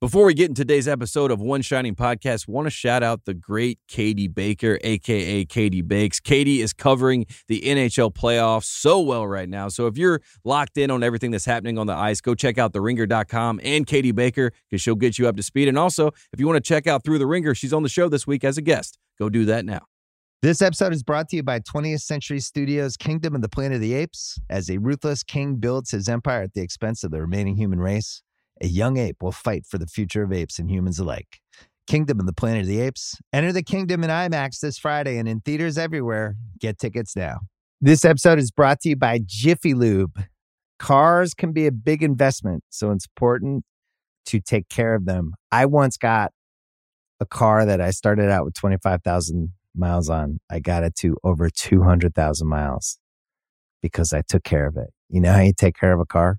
Before we get into today's episode of One Shining Podcast, want to shout out the great Katie Baker, aka Katie Bakes. Katie is covering the NHL playoffs so well right now. So if you're locked in on everything that's happening on the ice, go check out theringer.com and Katie Baker because she'll get you up to speed. And also, if you want to check out Through the Ringer, she's on the show this week as a guest. Go do that now. This episode is brought to you by 20th Century Studios' Kingdom of the Planet of the Apes. As a ruthless king builds his empire at the expense of the remaining human race, a young ape will fight for the future of apes and humans alike. Kingdom of the Planet of the Apes. Enter the kingdom in IMAX this Friday and in theaters everywhere. Get tickets now. This episode is brought to you by Jiffy Lube. Cars can be a big investment, so it's important to take care of them. I once got a car that I started out with 25,000 miles on. I got it to over 200,000 miles because I took care of it. You know how you take care of a car?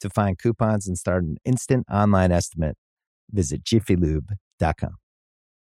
To find coupons and start an instant online estimate, visit jiffylube.com.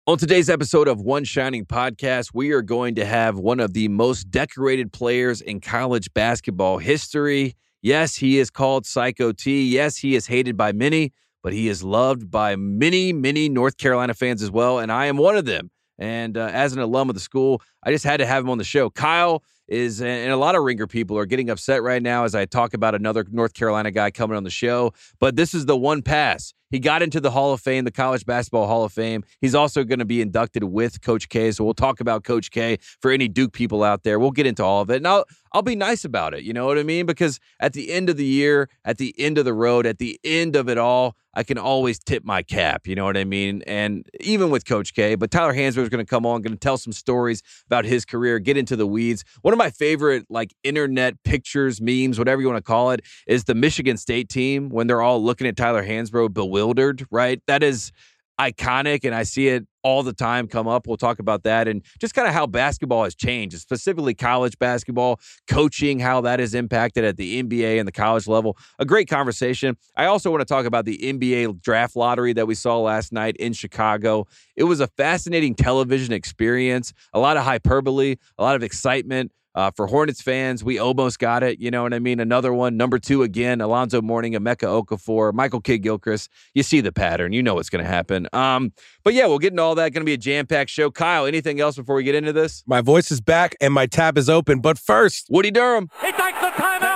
On today's episode of One Shining Podcast, we are going to have one of the most decorated players in college basketball history. Yes, he is called Psycho T. Yes, he is hated by many, but he is loved by many, many North Carolina fans as well. And I am one of them. And uh, as an alum of the school, I just had to have him on the show. Kyle is, and a lot of Ringer people are getting upset right now as I talk about another North Carolina guy coming on the show. But this is the one pass. He got into the Hall of Fame, the College Basketball Hall of Fame. He's also going to be inducted with Coach K. So we'll talk about Coach K for any Duke people out there. We'll get into all of it. I'll, I'll be nice about it. You know what I mean? Because at the end of the year, at the end of the road, at the end of it all, I can always tip my cap. You know what I mean? And even with Coach K, but Tyler Hansbrough is going to come on, going to tell some stories about his career, get into the weeds. One of my favorite, like, internet pictures, memes, whatever you want to call it, is the Michigan State team when they're all looking at Tyler Hansbrough bewildered, right? That is iconic and I see it all the time come up. We'll talk about that and just kind of how basketball has changed, specifically college basketball, coaching, how that has impacted at the NBA and the college level. A great conversation. I also want to talk about the NBA draft lottery that we saw last night in Chicago. It was a fascinating television experience, a lot of hyperbole, a lot of excitement. Uh, for Hornets fans, we almost got it. You know what I mean? Another one, number two again, Alonzo Mourning, Emeka Okafor, Michael Kidd Gilchrist. You see the pattern. You know what's going to happen. Um, but yeah, we'll get into all that. Going to be a jam packed show. Kyle, anything else before we get into this? My voice is back and my tab is open. But first, Woody Durham. He takes the timeout.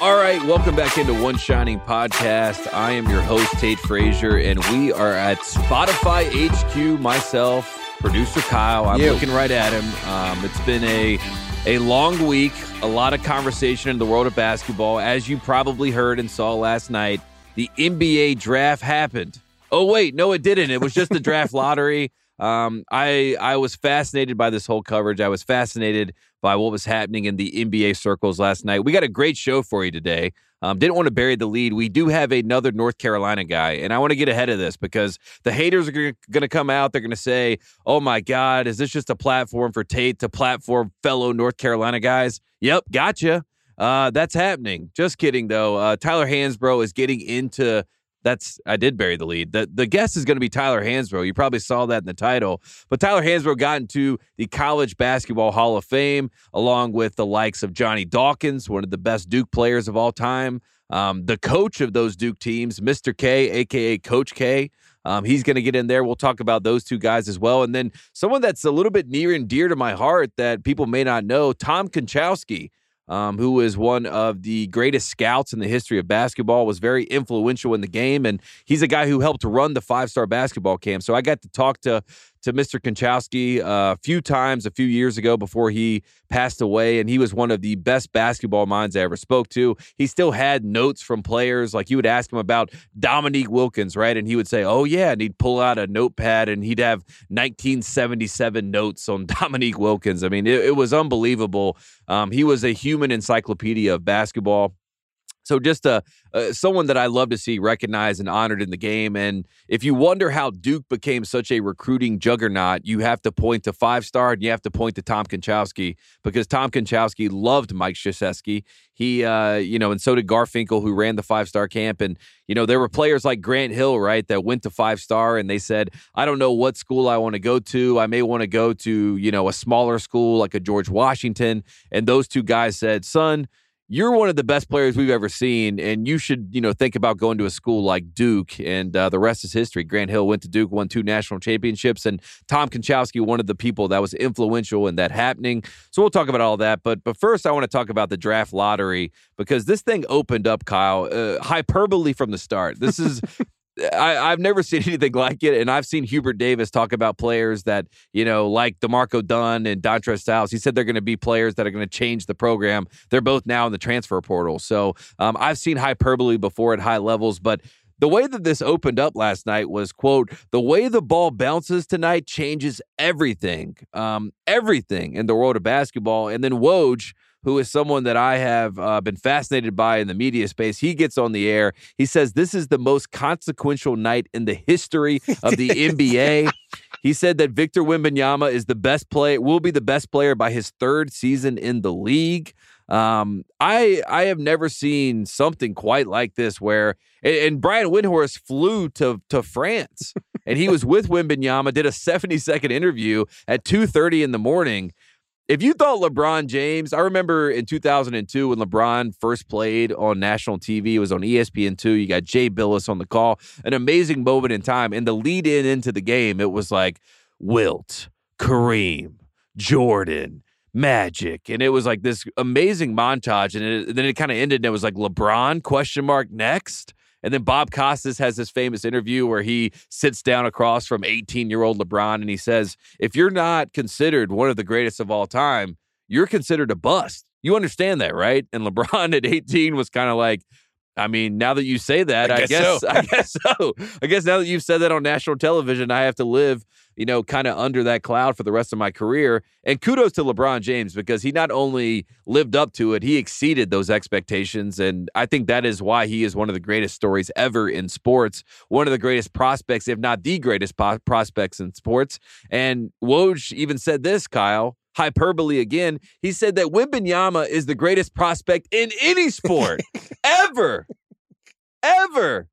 All right, welcome back into One Shining Podcast. I am your host, Tate Frazier, and we are at Spotify HQ. Myself, producer Kyle. I'm You. looking right at him. Um, it's been a a long week, a lot of conversation in the world of basketball. As you probably heard and saw last night, the NBA draft happened. Oh wait, no, it didn't. It was just the draft lottery. Um, I I was fascinated by this whole coverage. I was fascinated by what was happening in the NBA circles last night. We got a great show for you today. Um, didn't want to bury the lead. We do have another North Carolina guy, and I want to get ahead of this because the haters are going to come out. They're going to say, "Oh my God, is this just a platform for Tate to platform fellow North Carolina guys?" Yep, gotcha. Uh, that's happening. Just kidding, though. Uh, Tyler Hansbrough is getting into that's I did bury the lead. The the guest is going to be Tyler Hansbrough. You probably saw that in the title. But Tyler Hansbrough got into the College Basketball Hall of Fame along with the likes of Johnny Dawkins, one of the best Duke players of all time. Um, the coach of those Duke teams, Mr. K, aka Coach K. Um, he's going to get in there. We'll talk about those two guys as well. And then someone that's a little bit near and dear to my heart that people may not know, Tom Konchalski um, who is one of the greatest scouts in the history of basketball, was very influential in the game, and he's a guy who helped run the five star basketball camp. So I got to talk to to Mr. Konchalski uh, a few times a few years ago before he passed away, and he was one of the best basketball minds I ever spoke to. He still had notes from players. Like you would ask him about Dominique Wilkins, right? And he would say, Oh, yeah. And he'd pull out a notepad and he'd have 1977 notes on Dominique Wilkins. I mean, it, it was unbelievable. Um, he was a human encyclopedia of basketball. So just a uh, someone that I love to see recognized and honored in the game. And if you wonder how Duke became such a recruiting juggernaut, you have to point to five star and you have to point to Tom Konchalski because Tom Konchalski loved Mike Krzyzewski. He, uh, you know, and so did Garfinkel, who ran the five star camp. And you know, there were players like Grant Hill, right, that went to five star and they said, I don't know what school I want to go to. I may want to go to, you know, a smaller school like a George Washington. And those two guys said, son you're one of the best players we've ever seen, and you should, you know, think about going to a school like Duke. And uh, the rest is history. Grant Hill went to Duke, won two national championships, and Tom Konchalski, one of the people that was influential in that happening. So we'll talk about all that. But but first, I want to talk about the draft lottery because this thing opened up, Kyle, uh, hyperbole from the start. This is I, have never seen anything like it, and I've seen Hubert Davis talk about players that you know, like D'Marco Dunn and Dontrez Styles. He said they're going to be players that are going to change the program. They're both now in the transfer portal, so um, I've seen hyperbole before at high levels, but the way that this opened up last night was quote the way the ball bounces tonight changes everything um, everything in the world of basketball and then woj who is someone that I have uh, been fascinated by in the media space. He gets on the air. He says this is the most consequential night in the history of the NBA. He said that Victor Wembanyama is the best player, will be the best player by his third season in the league. Um, I I have never seen something quite like this where and, and Brian Windhorst flew to to France and he was with Wembanyama, did a 70 second interview at 2:30 in the morning if you thought LeBron James, I remember in 2002 when LeBron first played on national TV, it was on ESPN2. You got Jay Bilas on the call, an amazing moment in time. And the lead in into the game, it was like Wilt, Kareem, Jordan, Magic, and it was like this amazing montage. And it, then it kind of ended, and it was like LeBron question mark next. And then Bob Costas has this famous interview where he sits down across from 18 year old LeBron and he says, If you're not considered one of the greatest of all time, you're considered a bust. You understand that, right? And LeBron at 18 was kind of like, I mean, now that you say that, I guess, I guess, so. I guess so. I guess now that you've said that on national television, I have to live, you know, kind of under that cloud for the rest of my career. And kudos to LeBron James because he not only lived up to it, he exceeded those expectations. And I think that is why he is one of the greatest stories ever in sports, one of the greatest prospects, if not the greatest po- prospects in sports. And Woj even said this, Kyle hyperbole again. He said that Wembanyama is the greatest prospect in any sport ever, ever.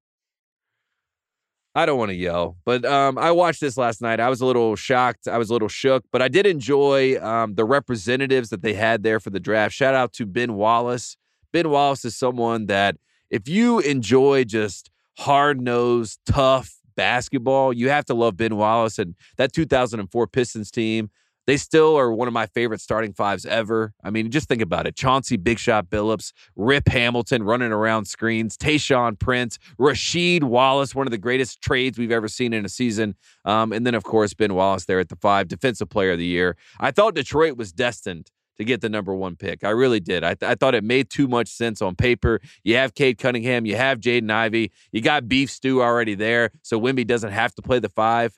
I don't want to yell, but um, I watched this last night. I was a little shocked. I was a little shook, but I did enjoy um, the representatives that they had there for the draft. Shout out to Ben Wallace. Ben Wallace is someone that, if you enjoy just hard nosed, tough basketball, you have to love Ben Wallace and that 2004 Pistons team. They still are one of my favorite starting fives ever. I mean, just think about it. Chauncey Big Shot Billups, Rip Hamilton running around screens, Tayshaun Prince, Rasheed Wallace, one of the greatest trades we've ever seen in a season. Um, and then, of course, Ben Wallace there at the five, Defensive Player of the Year. I thought Detroit was destined to get the number one pick. I really did. I, th- I thought it made too much sense on paper. You have Cade Cunningham, you have Jaden Ivey, you got Beef Stew already there, so Wimby doesn't have to play the five.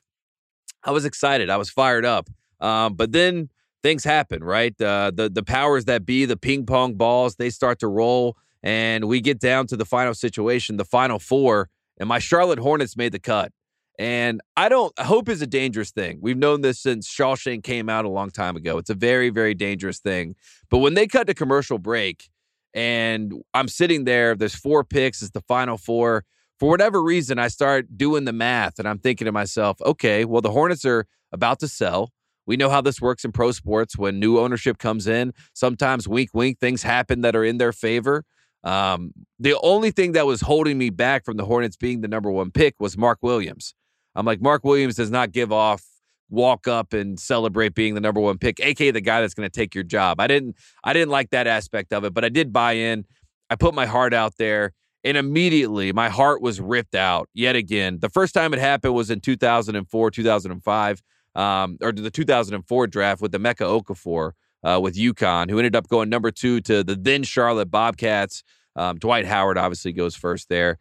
I was excited. I was fired up. Um, but then things happen, right? Uh, the the powers that be, the ping pong balls, they start to roll, and we get down to the final situation, the final four, and my Charlotte Hornets made the cut. And I don't hope is a dangerous thing. We've known this since Shawshank came out a long time ago. It's a very, very dangerous thing. But when they cut to commercial break, and I'm sitting there, there's four picks, it's the final four. For whatever reason, I start doing the math and I'm thinking to myself, okay, well, the Hornets are about to sell. We know how this works in pro sports when new ownership comes in. Sometimes, wink, wink, things happen that are in their favor. Um, the only thing that was holding me back from the Hornets being the number one pick was Mark Williams. I'm like, Mark Williams does not give off walk up and celebrate being the number one pick, aka the guy that's going to take your job. I didn't I didn't like that aspect of it, but I did buy in. I put my heart out there and immediately my heart was ripped out yet again. The first time it happened was in 2004, 2005. Um, or the 2004 draft with Emeka Okafor uh, with UConn, who ended up going number two to the then Charlotte Bobcats. Um, Dwight Howard obviously goes first there.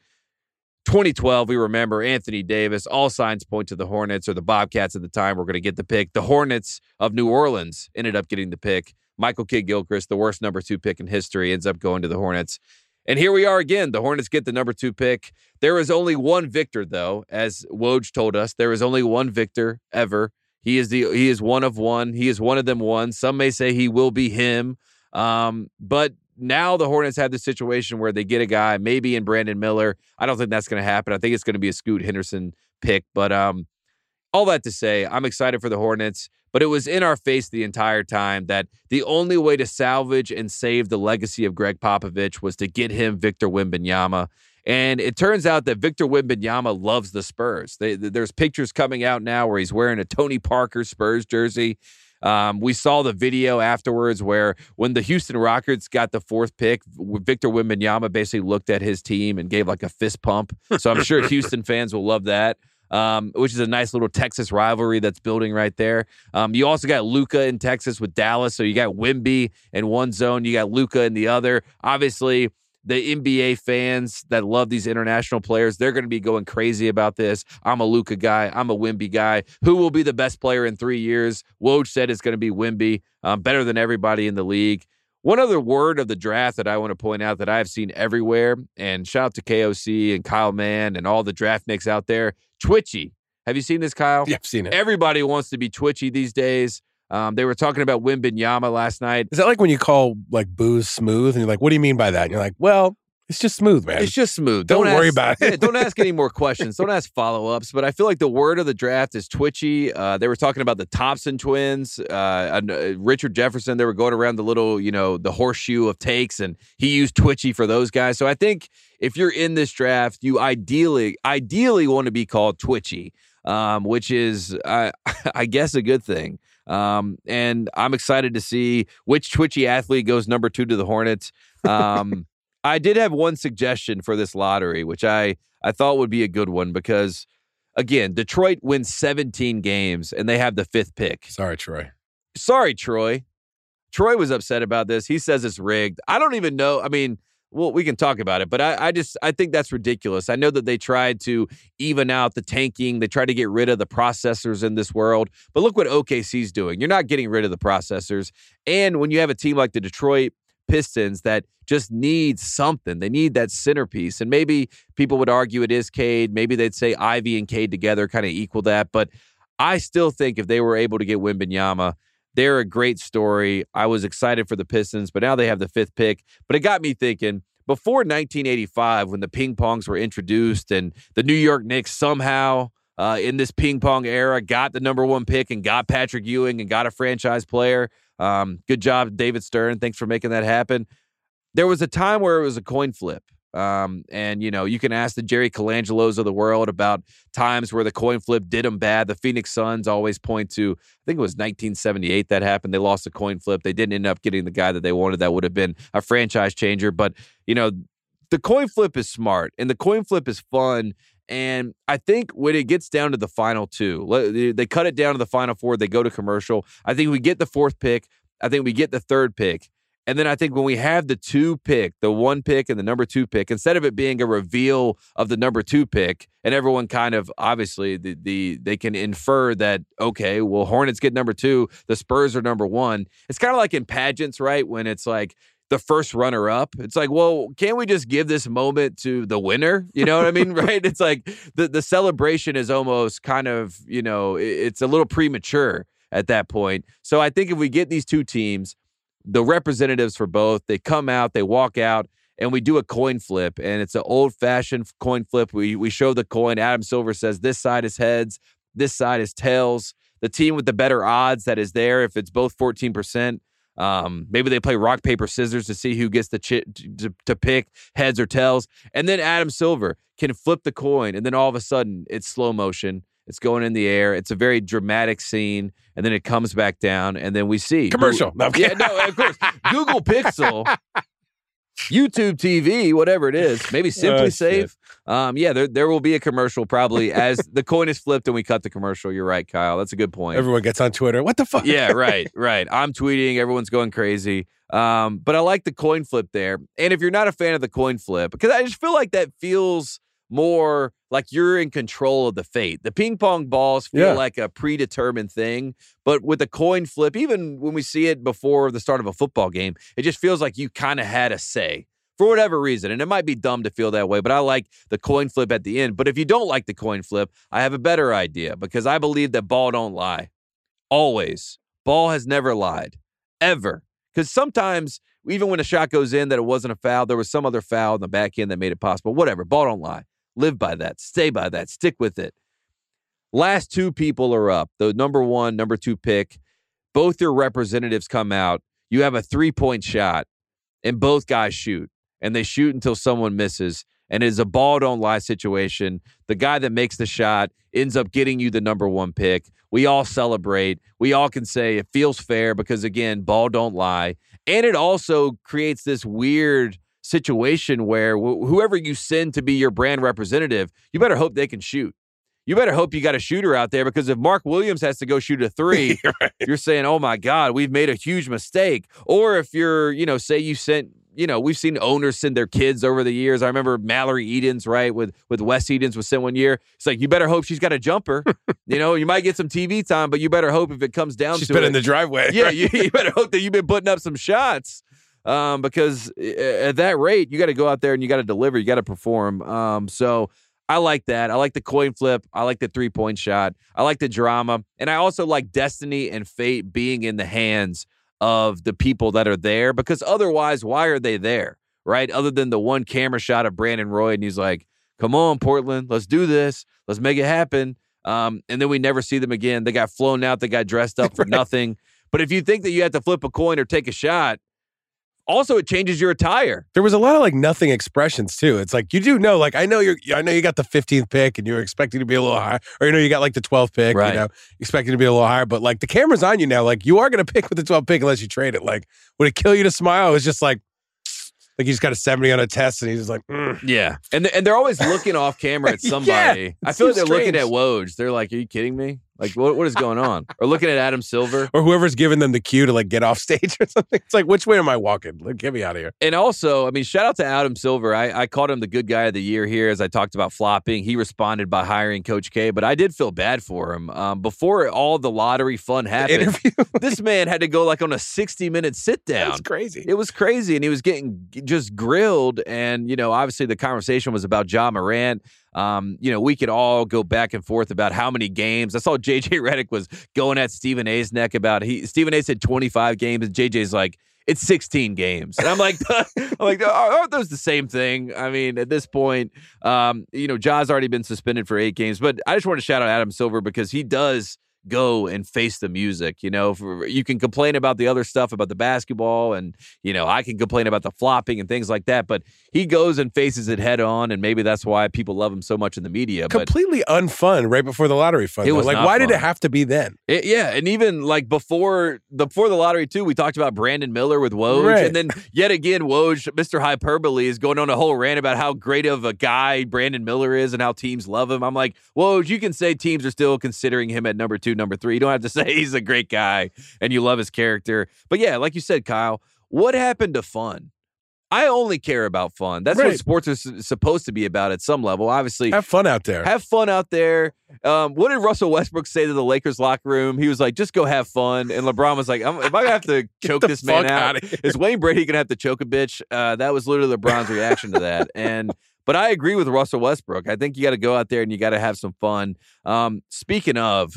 2012, we remember Anthony Davis. All signs point to the Hornets or the Bobcats at the time were going to get the pick. The Hornets of New Orleans ended up getting the pick. Michael Kidd Gilchrist, the worst number two pick in history, ends up going to the Hornets. And here we are again. The Hornets get the number two pick. There is only one victor, though, as Woj told us. There is only one victor ever. He is the he is one of one. He is one of them one. Some may say he will be him. Um, but now the Hornets have the situation where they get a guy, maybe in Brandon Miller. I don't think that's going to happen. I think it's going to be a Scoot Henderson pick. But um, all that to say, I'm excited for the Hornets. But it was in our face the entire time that the only way to salvage and save the legacy of Gregg Popovich was to get him Victor Wembanyama. And it turns out that Victor Wembanyama loves the Spurs. They, there's pictures coming out now where he's wearing a Tony Parker Spurs jersey. Um, we saw the video afterwards where when the Houston Rockets got the fourth pick, Victor Wembanyama basically looked at his team and gave like a fist pump. So I'm sure Houston fans will love that. Um, which is a nice little Texas rivalry that's building right there. Um, you also got Luka in Texas with Dallas, so you got Wimby in one zone, you got Luka in the other. Obviously, the NBA fans that love these international players, they're going to be going crazy about this. I'm a Luka guy. I'm a Wimby guy. Who will be the best player in three years? Woj said it's going to be Wimby, um, better than everybody in the league. One other word of the draft that I want to point out that I've seen everywhere, and shout out to KOC and Kyle Mann and all the draft nicks out there, twitchy. Have you seen this, Kyle? Yeah, I've seen it. Everybody wants to be twitchy these days. Um, they were talking about Wembanyama last night. Is that like when you call like booze smooth and you're like, what do you mean by that? And you're like, well, it's just smooth, man. It's just smooth. Don't worry ask, about it. yeah, don't ask any more questions. Don't ask follow ups. But I feel like the word of the draft is twitchy. Uh, they were talking about the Thompson twins, uh, uh, Richard Jefferson. They were going around the little, you know, the horseshoe of takes, and he used twitchy for those guys. So I think if you're in this draft, you ideally, ideally want to be called twitchy, um, which is, uh, I guess, a good thing. Um, and I'm excited to see which twitchy athlete goes number two to the Hornets. Um, I did have one suggestion for this lottery, which I I thought would be a good one because again, Detroit wins 17 games and they have the fifth pick. Sorry, Troy. Sorry, Troy. Troy was upset about this. He says it's rigged. I don't even know. I mean, well, we can talk about it, but I, I just I think that's ridiculous. I know that they tried to even out the tanking. They tried to get rid of the processors in this world, but look what OKC's doing. You're not getting rid of the processors. And when you have a team like the Detroit Pistons that just need something. They need that centerpiece. And maybe people would argue it is Cade. Maybe they'd say Ivey and Cade together kind of equal that. But I still think if they were able to get Wembanyama, they're a great story. I was excited for the Pistons, but now they have the fifth pick. But it got me thinking before 1985, when the ping pongs were introduced and the New York Knicks somehow uh, in this ping pong era got the number one pick and got Patrick Ewing and got a franchise player. Um, good job, David Stern. Thanks for making that happen. There was a time where it was a coin flip. Um, and you know, you can ask the Jerry Colangelos of the world about times where the coin flip did them bad. The Phoenix Suns always point to, I think it was 1978 that happened. They lost a coin flip. They didn't end up getting the guy that they wanted. That would have been a franchise changer. But you know, the coin flip is smart and the coin flip is fun. And I think when it gets down to the final two, they cut it down to the final four. They go to commercial. I think we get the fourth pick. I think we get the third pick. And then I think when we have the two pick, the one pick and the number two pick, instead of it being a reveal of the number two pick, and everyone kind of obviously the, the they can infer that okay, well Hornets get number two, the Spurs are number one. It's kind of like in pageants, right? When it's like the first runner up. It's like, well, can't we just give this moment to the winner? You know what I mean? right? It's like the, the celebration is almost kind of, you know, it's a little premature at that point. So I think if we get these two teams, the representatives for both, they come out, they walk out, and we do a coin flip. And it's an old fashioned coin flip. We, we show the coin. Adam Silver says this side is heads, this side is tails. The team with the better odds that is there, if it's both 14%, um, maybe they play rock, paper, scissors to see who gets the ch- to, to pick heads or tails. And then Adam Silver can flip the coin. And then all of a sudden, it's slow motion. It's going in the air. It's a very dramatic scene, and then it comes back down, and then we see commercial. Google, yeah, no, of course. Google Pixel YouTube TV, whatever it is, maybe Simply Oh, Safe. Um, yeah, there there will be a commercial probably as the coin is flipped and we cut the commercial. You're right, Kyle. That's a good point. Everyone gets on Twitter. What the fuck? yeah, right, right. I'm tweeting. Everyone's going crazy. Um, but I like the coin flip there. And if you're not a fan of the coin flip, because I just feel like that feels more like you're in control of the fate. The ping pong balls feel Yeah. like a predetermined thing, but with the coin flip, even when we see it before the start of a football game, it just feels like you kind of had a say for whatever reason. And it might be dumb to feel that way, but I like the coin flip at the end. But if you don't like the coin flip, I have a better idea because I believe that ball don't lie. Always. Ball has never lied. Ever. Because sometimes, even when a shot goes in that it wasn't a foul, there was some other foul in the back end that made it possible. Whatever. Ball don't lie. Live by that. Stay by that. Stick with it. Last two people are up. The number one, number two pick. Both your representatives come out. You have a three point shot, and both guys shoot. And they shoot until someone misses. And it is a ball don't lie situation. The guy that makes the shot ends up getting you the number one pick. We all celebrate. We all can say it feels fair because, again, ball don't lie. And it also creates this weird situation where wh- whoever you send to be your brand representative, you better hope they can shoot. You better hope you got a shooter out there because if Mark Williams has to go shoot a three, you're saying, "Oh my God, we've made a huge mistake." Or if you're, you know, say you sent, you know, we've seen owners send their kids over the years. I remember Mallory Edens, right, with with Wes Edens was sent one year. It's like you better hope she's got a jumper. you know, you might get some TV time, but you better hope if it comes down She's to been it, in the driveway. yeah, you, you better hope that you've been putting up some shots. Um, because uh, at that rate, you got to go out there and you got to deliver, you got to perform. Um, so I like that. I like the coin flip. I like the three point shot. I like the drama, and I also like destiny and fate being in the hands of the people that are there. Because otherwise, why are they there, right? Other than the one camera shot of Brandon Roy, and he's like, "Come on, Portland, let's do this. Let's make it happen." Um, and then we never see them again. They got flown out. They got dressed up for nothing. But if you think that you have to flip a coin or take a shot, also it changes your attire. There was a lot of like nothing expressions too. It's like you do know, like I know you're, I know you got the 15th pick and you're expecting to be a little higher, or you know you got like the 12th pick, Right. you know, expecting to be a little higher, but like the camera's on you now. Like you are gonna pick with the 12th pick unless you trade it. Like would it kill you to smile? It was just like, like he just got a 70 on a test and he's just like, mm. Yeah, and and they're always looking off camera at somebody. I feel like they're seems looking at strange. Woj. They're like, "Are you kidding me? Like, what what is going on?" Or looking at Adam Silver. or whoever's giving them the cue to like get off stage or something. It's like, which way am I walking? Like, get me out of here. And also, I mean, shout out to Adam Silver. I, I called him the good guy of the year here as I talked about flopping. He responded by hiring Coach K, but I did feel bad for him. Um, before all the lottery fun happened, Interview. this man had to go like on a 60 minute sit down. Crazy. It was crazy, and he was getting just grilled. And you know, obviously, the conversation was about Ja Morant. Um, you know, we could all go back and forth about how many games. I saw JJ Redick was going at Stephen A's neck about he. Stephen A said twenty five games, and JJ's like. It's 16 games. And I'm like, I'm like, aren't those the same thing? I mean, at this point, um, you know, Ja's already been suspended for eight games, but I just want to shout out Adam Silver because he does go and face the music. You know, for, you can complain about the other stuff about the basketball, and you know, I can complain about the flopping and things like that. But he goes and faces it head on, and maybe that's why people love him so much in the media. But Completely unfun right before the lottery fund. It though. was like, why did it have to be then? It- yeah, and even like before the before the lottery too, we talked about Brandon Miller with Woj, Right. and then yet again Woj, Mr. Hyperbole, is going on a whole rant about how great of a guy Brandon Miller is and how teams love him. I'm like, Woj, you can say teams are still considering him at number two, number three. You don't have to say he's a great guy and you love his character. But yeah, like you said, Kyle, what happened to fun? I only care about fun. That's what sports are s- supposed to be about at some level. Obviously, Have fun out there. have fun out there. Um, what did Russell Westbrook say to the Lakers locker room? He was like, "Just go have fun." And LeBron was like, I'm, "Am I gonna have to choke this man fuck out? Is Wayne Brady gonna have to choke a bitch?" Uh, that was literally LeBron's reaction to that. And but I agree with Russell Westbrook. I think you got to go out there and you got to have some fun. Um, speaking of.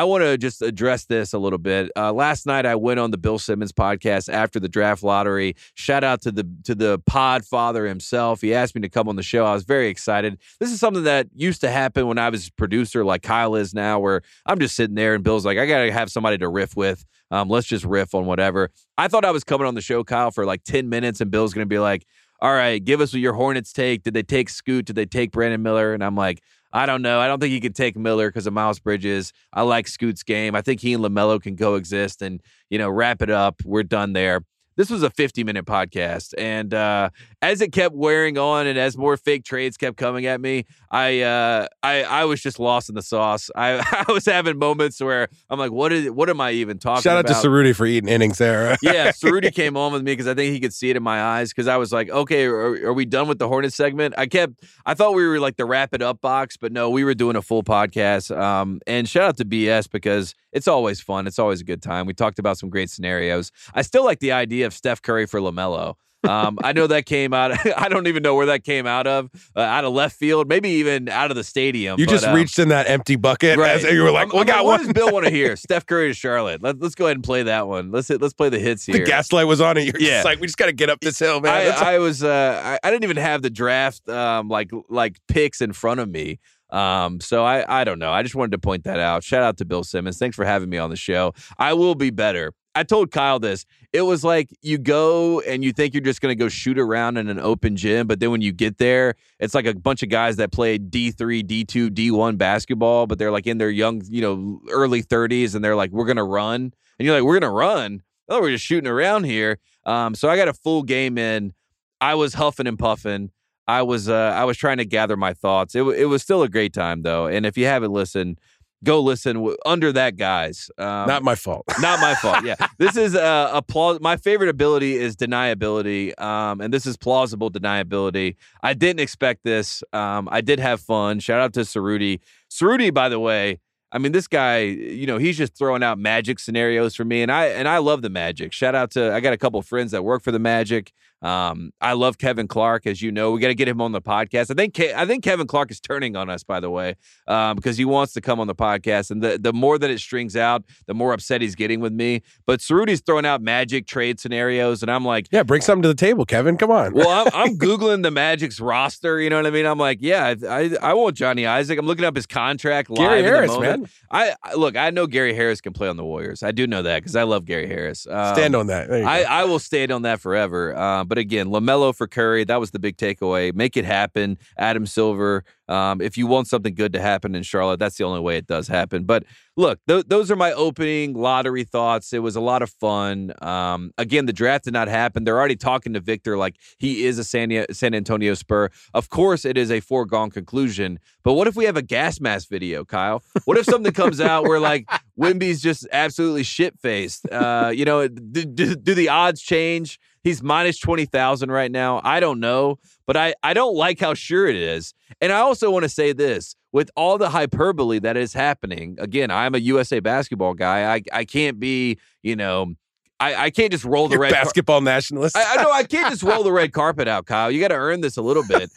I want to just address this a little bit. Uh, last night, I went on the Bill Simmons podcast after the draft lottery. Shout out to the to the Pod Father himself. He asked me to come on the show. I was very excited. This is something that used to happen when I was a producer, like Kyle is now, where I'm just sitting there and Bill's like, I gotta have somebody to riff with. Um, let's just riff on whatever. I thought I was coming on the show, Kyle, for like 10 minutes, and Bill's gonna be like, All right, give us your Hornets take. Did they take Scoot? Did they take Brandon Miller? And I'm like, I don't know. I don't think he could take Miller because of Miles Bridges. I like Scoot's game. I think he and LaMelo can coexist and, you know, wrap it up. We're done there. This was a 50 minute podcast. And uh, as it kept wearing on and as more fake trades kept coming at me, I uh, I, I was just lost in the sauce. I, I was having moments where I'm like, what is what am I even talking about? Shout out about? to Cerruti for eating innings there. yeah, Cerruti came on with me because I think he could see it in my eyes. Because I was like, okay, are, are we done with the Hornet segment? I kept, I thought we were like the wrap it up box, but no, we were doing a full podcast. Um, and shout out to BS because it's always fun. It's always a good time. We talked about some great scenarios. I still like the idea Steph Curry for Lamelo. Um, I know that came out. I don't even know where that came out of. Uh, out of left field, maybe even out of the stadium. You but, just um, reached in that empty bucket. Right. As you were like, we got What does Bill want to hear? Steph Curry to Charlotte. Let, let's go ahead and play that one. Let's hit, let's play the hits here. the gaslight was on it. You're Yeah. just like, we just got to get up this hill, man. I, That's- I was uh, I, I didn't even have the draft um, like like picks in front of me. Um, so I I don't know. I just wanted to point that out. Shout out to Bill Simmons. Thanks for having me on the show. I will be better. I told Kyle this. It was like you go and you think you're just going to go shoot around in an open gym, but then when you get there, it's like a bunch of guys that played D3, D2, D1 basketball, but they're like in their young, you know, early 30s and they're like, we're going to run. And you're like, we're going to run. Oh, we're just shooting around here. Um, so I got a full game in. I was huffing and puffing. I was uh, I was trying to gather my thoughts. It, wa- it was still a great time though. And if you haven't listened, go listen under that guys. Um, Not my fault. not my fault. Yeah, this is uh, a plaus- My favorite ability is deniability, um, and this is plausible deniability. I didn't expect this. Um, I did have fun. Shout out to Cerruti. Cerruti, by the way. I mean, this guy, you know, he's just throwing out magic scenarios for me, and I and I love the magic. Shout out to I got a couple friends that work for the Magic. Um, I love Kevin Clark, as you know. We got to get him on the podcast. I think Ke- I think Kevin Clark is turning on us, by the way, um, because he wants to come on the podcast. And the the more that it strings out, the more upset he's getting with me. But Cerruti's throwing out magic trade scenarios, and I'm like, Yeah, bring something to the table, Kevin. Come on. well, I'm, I'm googling the Magic's roster. You know what I mean? I'm like, yeah, I I, want Johnny Isaac. I'm looking up his contract live Gary Harris, man. I, look. I know Gary Harris can play on the Warriors. I do know that because I love Gary Harris. Um, Stand on that. I. I will stand on that forever. Uh, but again, Lamelo for Curry, that was the big takeaway. Make it happen, Adam Silver. Um, if you want something good to happen in Charlotte, that's the only way it does happen. But look, th- those are my opening lottery thoughts. It was a lot of fun. Um, again, the draft did not happen. They're already talking to Victor like he is a San, San Antonio Spur. Of course, it is a foregone conclusion. But what if we have a gas mask video, Kyle? What if something comes out where like Wimby's just absolutely shit faced? Uh, you know, do, do, do the odds change? He's minus 20,000 right now. I don't know, but I, I don't like how sure it is. And I also want to say this with all the hyperbole that is happening. Again, I'm a USA basketball guy. I, I can't be, you know, I, I can't just roll the You're red car- basketball nationalist. I, I know I can't just roll the red carpet out, Kyle. You got to earn this a little bit.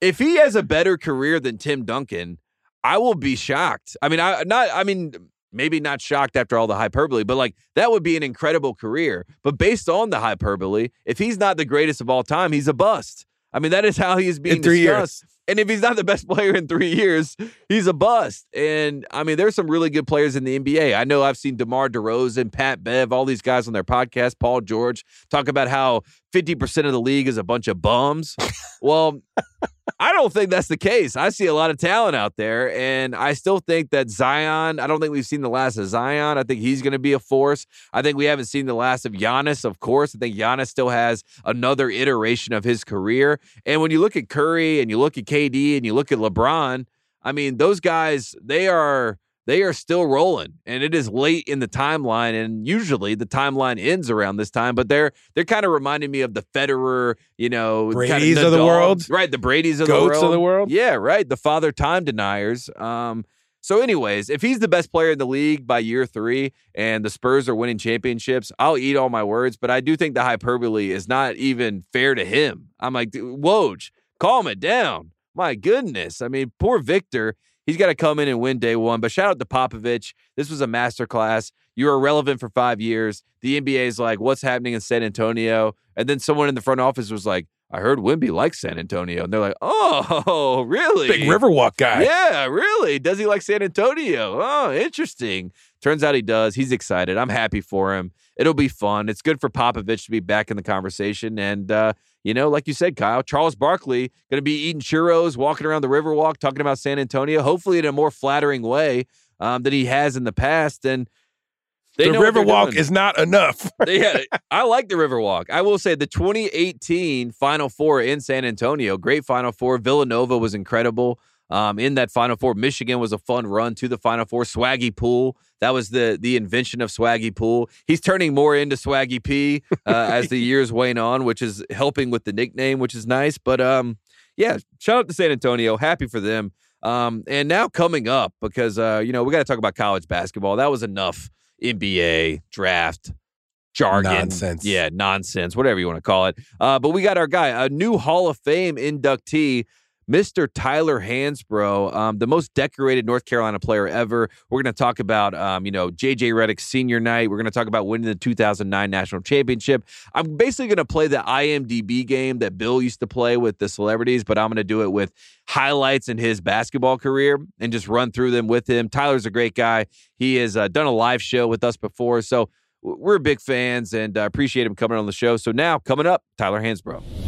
if he has a better career than Tim Duncan, I will be shocked. I mean, I not. I mean, maybe not shocked after all the hyperbole, but like that would be an incredible career. But based on the hyperbole, if he's not the greatest of all time, he's a bust. I mean, that is how he is being In three discussed. And if he's not the best player in three years, he's a bust. And I mean, there's some really good players in the NBA. I know I've seen DeMar DeRozan, Pat Bev, all these guys on their podcast, Paul George, talk about how 50% of the league is a bunch of bums. well, I don't think that's the case. I see a lot of talent out there, and I still think that Zion, I don't think we've seen the last of Zion. I think he's going to be a force. I think we haven't seen the last of Giannis, of course. I think Giannis still has another iteration of his career. And when you look at Curry and you look at KD and you look at LeBron, I mean, those guys, they are they are still rolling and it is late in the timeline and usually the timeline ends around this time but they're they're kind of reminding me of the Federer you know Brady's of the Nadal- world? right the Brady's of Goats the of the world? yeah right the father time deniers um so anyways if he's the best player in the league by year 3 and the Spurs are winning championships I'll eat all my words but I do think the hyperbole is not even fair to him I'm like Woj calm it down my goodness I mean poor Victor He's got to come in and win day one. But shout out to Popovich. This was a masterclass. You were relevant for five years. The NBA is like, what's happening in San Antonio? And then someone in the front office was like, I heard Wimby likes San Antonio. And they're like, oh, really? Big Riverwalk guy. Yeah, really? Does he like San Antonio? Oh, interesting. Turns out he does. He's excited. I'm happy for him. It'll be fun. It's good for Popovich to be back in the conversation. And, uh, you know, like you said, Kyle, Charles Barkley going to be eating churros, walking around the Riverwalk, talking about San Antonio, hopefully in a more flattering way um, than he has in the past. And They the Riverwalk is not enough. yeah, I like the Riverwalk. I will say the 2018 Final Four in San Antonio, great Final Four. Villanova was incredible. Um, in that Final Four, Michigan was a fun run to the Final Four. Swaggy Poole, that was the the invention of Swaggy Poole. He's turning more into Swaggy P uh, as the years wane on, which is helping with the nickname, which is nice. But um, yeah, shout out to San Antonio. Happy for them. Um, and now coming up because uh, you know we got to talk about college basketball. That was enough NBA draft jargon, Nonsense. yeah, nonsense, whatever you want to call it. Uh, but we got our guy, a new Hall of Fame inductee. Mr. Tyler Hansbrough, um, the most decorated North Carolina player ever. We're going to talk about, um, you know, JJ Redick's senior night. We're going to talk about winning the 2009 national championship. I'm basically going to play the IMDb game that Bill used to play with the celebrities, but I'm going to do it with highlights in his basketball career and just run through them with him. Tyler's a great guy. He has uh, done a live show with us before, so we're big fans and uh, appreciate him coming on the show. So now, coming up, Tyler Hansbrough.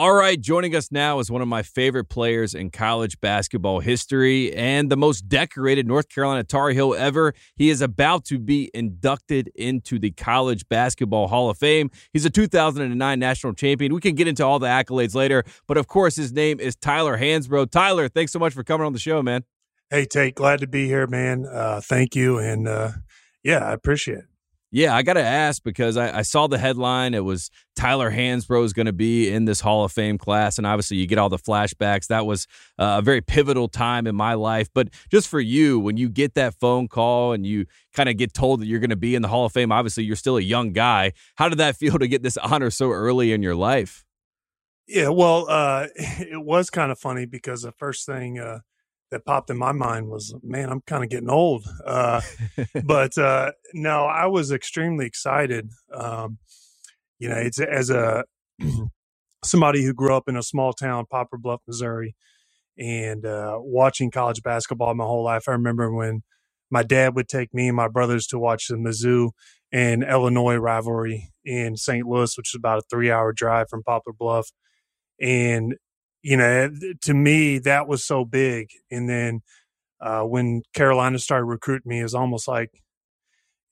All right, joining us now is one of my favorite players in college basketball history and the most decorated North Carolina Tar Heel ever. He is about to be inducted into the College Basketball Hall of Fame. He's a 2009 national champion. We can get into all the accolades later, but of course, his name is Tyler Hansbrough. Tyler, thanks so much for coming on the show, man. Hey, Tate, glad to be here, man. Uh, thank you. And uh, yeah, I appreciate it. Yeah, I got to ask because I, I, saw the headline. It was Tyler Hansbrough is going to be in this Hall of Fame class. And obviously, you get all the flashbacks. That was a very pivotal time in my life. But just for you, when you get that phone call and you kind of get told that you're going to be in the Hall of Fame, obviously, you're still a young guy. How did that feel to get this honor so early in your life? Yeah, well, uh, it was kind of funny because the first thing uh, that popped in my mind was, man, I'm kind of getting old. Uh, but uh, no, I was extremely excited. Um, you know, it's as a somebody who grew up in a small town, Poplar Bluff, Missouri, and uh, watching college basketball my whole life. I remember when my dad would take me and my brothers to watch the Mizzou and Illinois rivalry in St. Louis, which is about a three-hour drive from Poplar Bluff, and you know, to me, that was so big. And then uh, when Carolina started recruiting me, it was almost like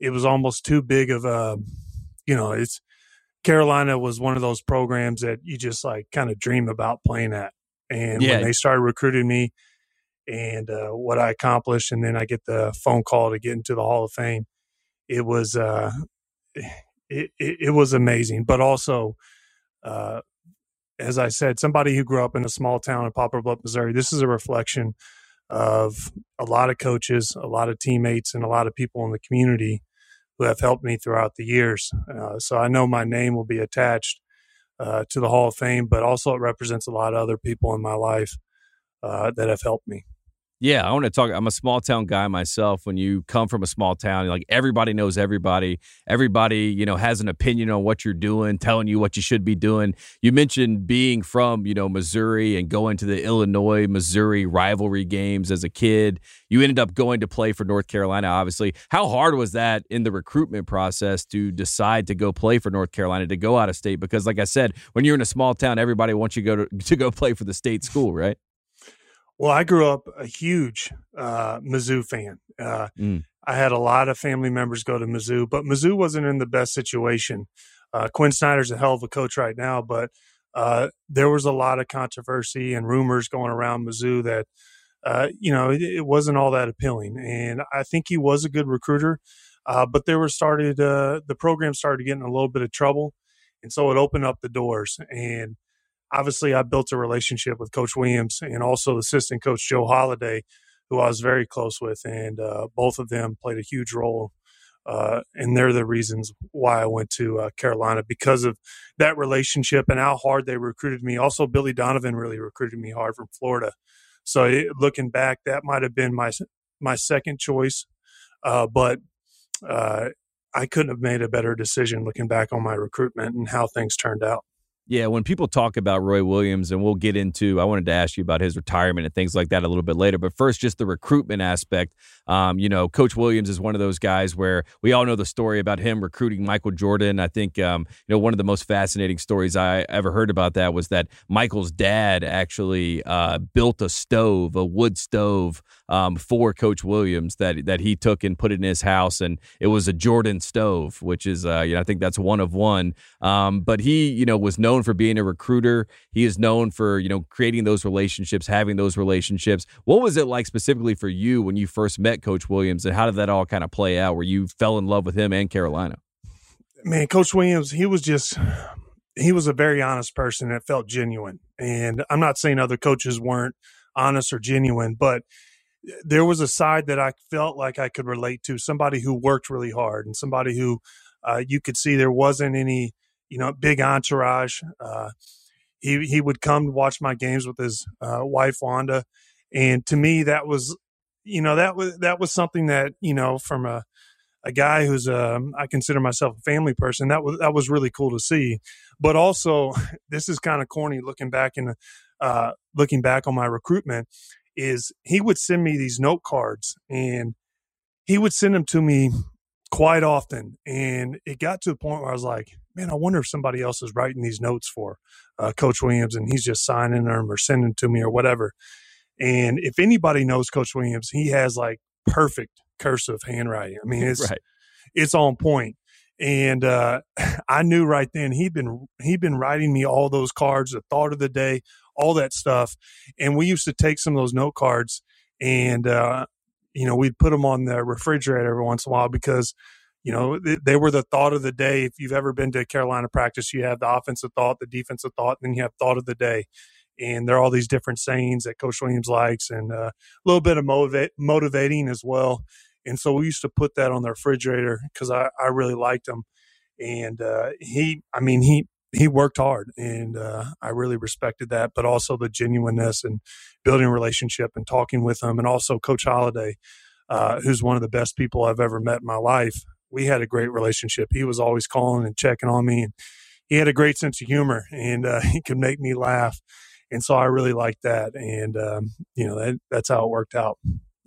it was almost too big of a, you know, it's Carolina was one of those programs that you just like kind of dream about playing at. And Yeah. when they started recruiting me and uh, what I accomplished, and then I get the phone call to get into the Hall of Fame, it was, uh, it, it, it was amazing. But also, uh, as I said, somebody who grew up in a small town in Poplar Bluff, Missouri, this is a reflection of a lot of coaches, a lot of teammates, and a lot of people in the community who have helped me throughout the years. Uh, so I know my name will be attached uh, to the Hall of Fame, but also it represents a lot of other people in my life uh, that have helped me. Yeah, I want to talk. I'm a small town guy myself. When you come from a small town, like everybody knows everybody. Everybody, you know, has an opinion on what you're doing, telling you what you should be doing. You mentioned being from, you know, Missouri and going to the Illinois Missouri rivalry games as a kid. You ended up going to play for North Carolina, obviously. How hard was that in the recruitment process to decide to go play for North Carolina, to go out of state? Because, like I said, when you're in a small town, everybody wants you to go to, to go play for the state school, right? Well, I grew up a huge uh, Mizzou fan. Uh, Mm. I had a lot of family members go to Mizzou, but Mizzou wasn't in the best situation. Uh, Quin Snyder's a hell of a coach right now, but uh, there was a lot of controversy and rumors going around Mizzou that, uh, you know, it, it wasn't all that appealing. And I think he was a good recruiter, uh, but there were started uh, the program started getting a little bit of trouble, and so it opened up the doors. And obviously, I built a relationship with Coach Williams and also assistant coach Joe Holladay, who I was very close with, and uh, both of them played a huge role. Uh, and they're the reasons why I went to uh, Carolina because of that relationship and how hard they recruited me. Also, Billy Donovan really recruited me hard from Florida. So it, looking back, that might have been my my second choice, uh, but uh, I couldn't have made a better decision looking back on my recruitment and how things turned out. Yeah, when people talk about Roy Williams, and we'll get into, I wanted to ask you about his retirement and things like that a little bit later. But first, just the recruitment aspect. Um, you know, Coach Williams is one of those guys where we all know the story about him recruiting Michael Jordan. I think, um, you know, one of the most fascinating stories I ever heard about that was that Michael's dad actually uh, built a stove, a wood stove, um, for Coach Williams that that he took and put in his house, and it was a Jordan stove, which is, uh, you know, I think that's one of one. Um, but he, you know, was known for being a recruiter. He is known for, you know, creating those relationships, having those relationships. What was it like specifically for you when you first met Coach Williams and how did that all kind of play out where you fell in love with him and Carolina? Man, Coach Williams, he was just he was a very honest person that felt genuine. And I'm not saying other coaches weren't honest or genuine, but there was a side that I felt like I could relate to somebody who worked really hard and somebody who uh, you could see there wasn't any you know, big entourage. Uh, he he would come to watch my games with his uh, wife Wanda, and to me that was, you know, that was that was something that you know from a a guy who's um, I consider myself a family person. That was that was really cool to see. But also, this is kind of corny looking back in uh, looking back on my recruitment. Is he would send me these note cards and he would send them to me quite often. And it got to the point where I was like, man, I wonder if somebody else is writing these notes for uh, Coach Williams and he's just signing them or sending them to me or whatever. And if anybody knows Coach Williams, he has like perfect cursive handwriting. I mean, it's right. it's on point. And uh, I knew right then he'd been he'd been writing me all those cards, the thought of the day, all that stuff. And we used to take some of those note cards and uh, you know, we'd put them on the refrigerator every once in a while because, you know, they, they were the thought of the day. If you've ever been to Carolina practice, you have the offensive thought, the defensive thought, and then you have thought of the day. And there are all these different sayings that Coach Williams likes and uh, a little bit of motivate, motivating as well. And so we used to put that on the refrigerator because I, I really liked him. And uh, he, I mean, he, he worked hard and uh, I really respected that, but also the genuineness and building a relationship and talking with him. And also Coach Holladay, uh, who's one of the best people I've ever met in my life. We had a great relationship. He was always calling and checking on me and he had a great sense of humor and uh, he could make me laugh. And so I really liked that. And, um, you know, that, that's how it worked out.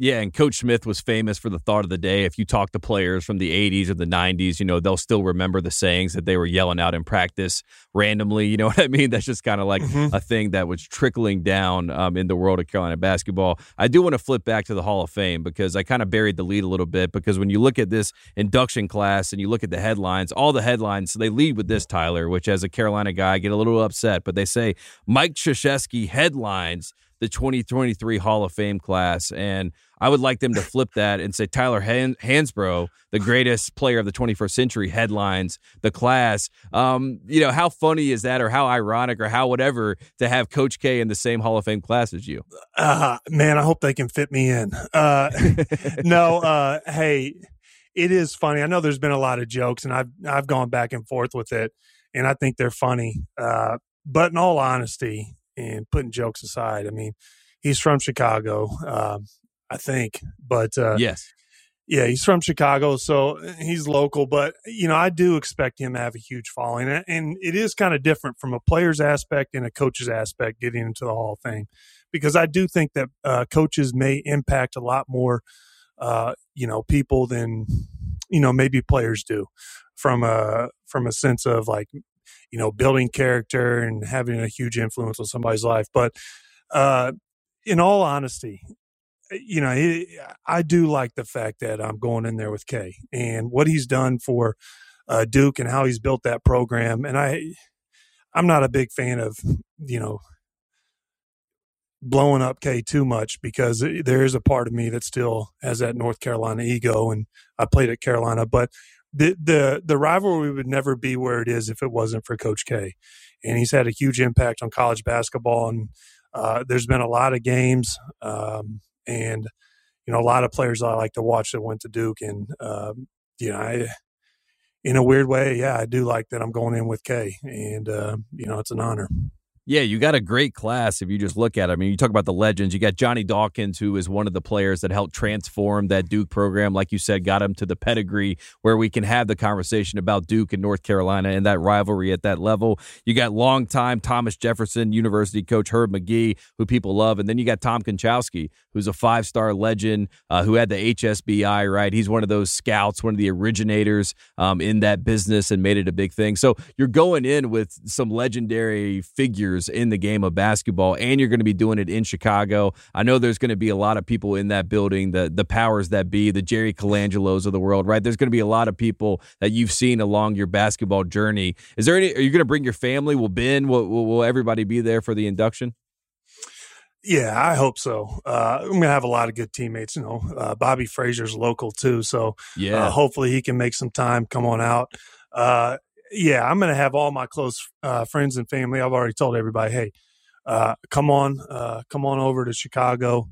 Yeah, and Coach Smith was famous for the thought of the day. If you talk to players from the 80s or the 90s, you know, they'll still remember the sayings that they were yelling out in practice randomly. You know what I mean? That's just kind of like mm-hmm. a thing that was trickling down um, in the world of Carolina basketball. I do want to flip back to the Hall of Fame because I kind of buried the lead a little bit because when you look at this induction class and you look at the headlines, all the headlines, they lead with this, Tyler, which as a Carolina guy, I get a little upset, but they say Mike Krzyzewski headlines the 2023 Hall of Fame class. And I would like them to flip that and say Tyler Han- Hansbrough, the greatest player of the 21st century, headlines the class. Um, you know, how funny is that, or how ironic, or how whatever to have Coach K in the same Hall of Fame class as you? Uh, man, I hope they can fit me in. Uh, no, uh, hey, it is funny. I know there's been a lot of jokes, and I've I've gone back and forth with it, and I think they're funny. Uh, but in all honesty, and putting jokes aside, I mean, he's from Chicago. Um, I think. But uh, yes, yeah, he's from Chicago, so uh, he's local. But you know, I do expect him to have a huge following, and it is kind of different from a player's aspect and a coach's aspect getting into the Hall of Fame, because I do think that uh, coaches may impact a lot more, uh, you know, people than you know maybe players do, from a from a sense of like you know building character and having a huge influence on somebody's life, but. Uh, in all honesty, you know, I do like the fact that I'm going in there with K and what he's done for uh, Duke and how he's built that program. And I, I'm not a big fan of, you know, blowing up K too much because there is a part of me that still has that North Carolina ego and I played at Carolina, but the the the rivalry would never be where it is if it wasn't for Coach K, and he's had a huge impact on college basketball. And uh, there's been a lot of games, um, and you know a lot of players I like to watch that went to Duke, and um, you know I. In a weird way, yeah, I do like that I'm going in with K, and uh, you know it's an honor. Yeah, you got a great class if you just look at it. I mean, you talk about the legends. You got Johnny Dawkins, who is one of the players that helped transform that Duke program. Like you said, got him to the pedigree where we can have the conversation about Duke and North Carolina and that rivalry at that level. You got longtime Thomas Jefferson University coach Herb Magee, who people love. And then you got Tom Konchalski, who's a five star legend uh, who had the HSBI, right? He's one of those scouts, one of the originators um, in that business and made it a big thing. So you're going in with some legendary figures in the game of basketball, and you're going to be doing it in Chicago. I know there's going to be a lot of people in that building, the the powers that be, the Jerry Colangelos of the world, right? There's going to be a lot of people that you've seen along your basketball journey. Is there any? Are you going to bring your family? Will Ben? Will, will, will everybody be there for the induction? Yeah, I hope so. Uh, I'm gonna have a lot of good teammates. You know, uh, Bobby Frasor's local too, so yeah, uh, hopefully he can make some time, come on out. Uh, yeah, I'm gonna have all my close uh, friends and family. I've already told everybody, hey, uh, come on, come on over to Chicago.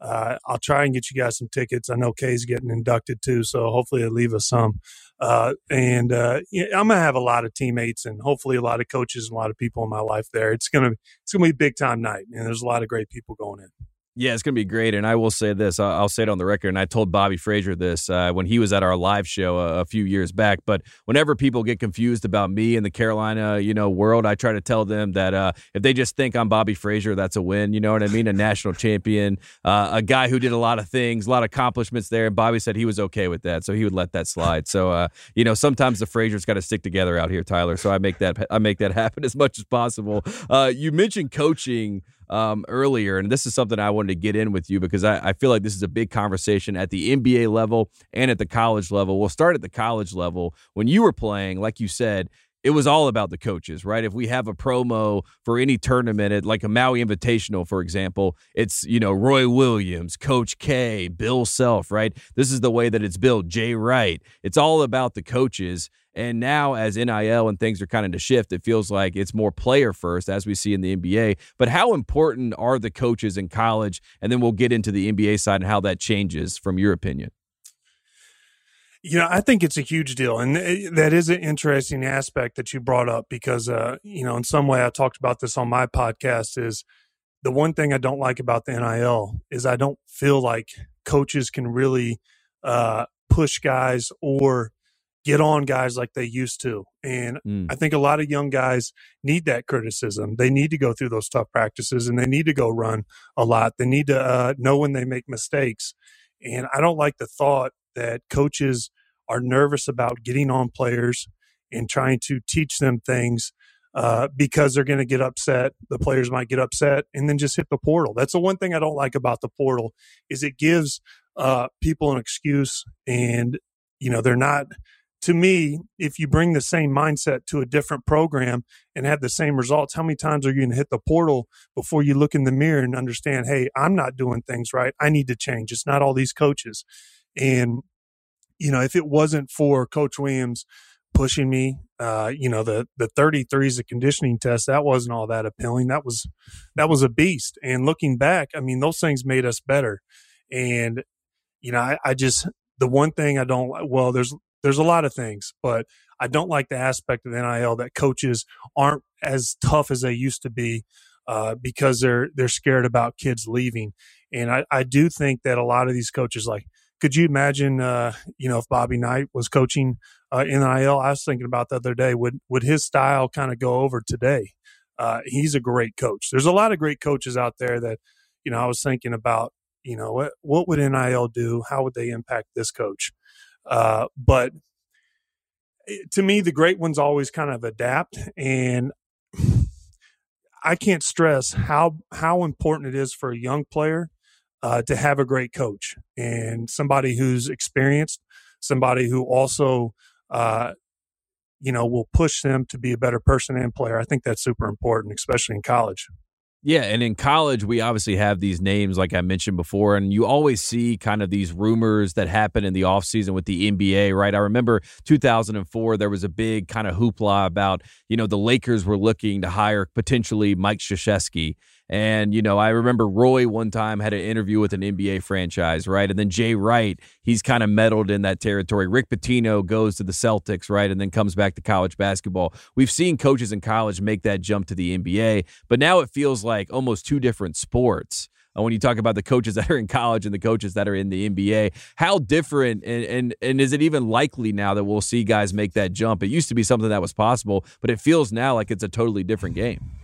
I'll try and get you guys some tickets. I know Kay's getting inducted too, so hopefully they'll leave us some. Uh, and uh, yeah, I'm gonna have a lot of teammates and hopefully a lot of coaches and a lot of people in my life there. It's gonna it's gonna be a big time night, and there's a lot of great people going in. Yeah, it's going to be great. And I will say this I'll, say it on the record. And I told Bobby Frasor this uh, when he was at our live show a, a, few years back. But whenever people get confused about me in the Carolina, you know, world, I try to tell them that uh, if they just think I'm Bobby Frasor, that's a win. You know what I mean? A national champion, uh, a guy who did a lot of things, a lot of accomplishments there. And Bobby said he was okay with that. So he would let that slide. So, uh, you know, sometimes the Fraziers got to stick together out here, Tyler. So I make that, I make that happen as much as possible. Uh, you mentioned coaching um, earlier, and this is something I wanted to get in with you because I, I feel like this is a big conversation at the NBA level and at the college level. We'll start at the college level. When you were playing, like you said, it was all about the coaches, right? If we have a promo for any tournament, at like a Maui Invitational, for example, it's you know Roy Williams, Coach K, Bill Self, right? This is the way that it's built. Jay Wright. It's all about the coaches. And now, as NIL and things are kind of to shift, it feels like it's more player first, as we see in the NBA. But how important are the coaches in college? And then we'll get into the NBA side and how that changes from your opinion. You know, I think it's a huge deal. And that is an interesting aspect that you brought up because, uh, you know, in some way I talked about this on my podcast is the one thing I don't like about the NIL is I don't feel like coaches can really uh, push guys or get on guys like they used to. And mm. I think a lot of young guys need that criticism. They need to go through those tough practices and they need to go run a lot. They need to uh, know when they make mistakes. And I don't like the thought that coaches are nervous about getting on players and trying to teach them things uh, because they're going to get upset. The players might get upset and then just hit the portal. That's the one thing I don't like about the portal is it gives uh, people an excuse and you know they're not to me, if you bring the same mindset to a different program and have the same results, how many times are you going to hit the portal before you look in the mirror and understand, hey, I'm not doing things right. I need to change. It's not all these coaches. And, you know, if it wasn't for Coach Williams pushing me, uh, you know, the the 33 is a conditioning test, that wasn't all that appealing. That was that was a beast. And looking back, I mean, those things made us better. And, you know, I, I just the one thing I don't well, there's there's a lot of things, but I don't like the aspect of NIL that coaches aren't as tough as they used to be uh, because they're they're scared about kids leaving. And I, I do think that a lot of these coaches, like, could you imagine, uh, you know, if Bobby Knight was coaching uh, NIL? I was thinking about the other day. Would would his style kind of go over today? Uh, he's a great coach. There's a lot of great coaches out there that, you know, I was thinking about. You know, what what would NIL do? How would they impact this coach? Uh, but eh, to me, the great ones always kind of adapt, and I can't stress how how important it is for a young player uh, to have a great coach and somebody who's experienced, somebody who also, uh, you know, will push them to be a better person and player. I think that's super important, especially in college. Yeah, and in college, we obviously have these names, like I mentioned before, and you always see kind of these rumors that happen in the offseason with the NBA, right? I remember 2004, there was a big kind of hoopla about, you know, the Lakers were looking to hire potentially Mike Krzyzewski. And, you know, I remember Roy one time had an interview with an NBA franchise, right? And then Jay Wright, he's kind of meddled in that territory. Rick Pitino goes to the Celtics, right? And then comes back to college basketball. We've seen coaches in college make that jump to the NBA, but now it feels like almost two different sports. When you talk about the coaches that are in college and the coaches that are in the NBA, how different and, and and is it even likely now that we'll see guys make that jump? It used to be something that was possible, but it feels now like it's a totally different game.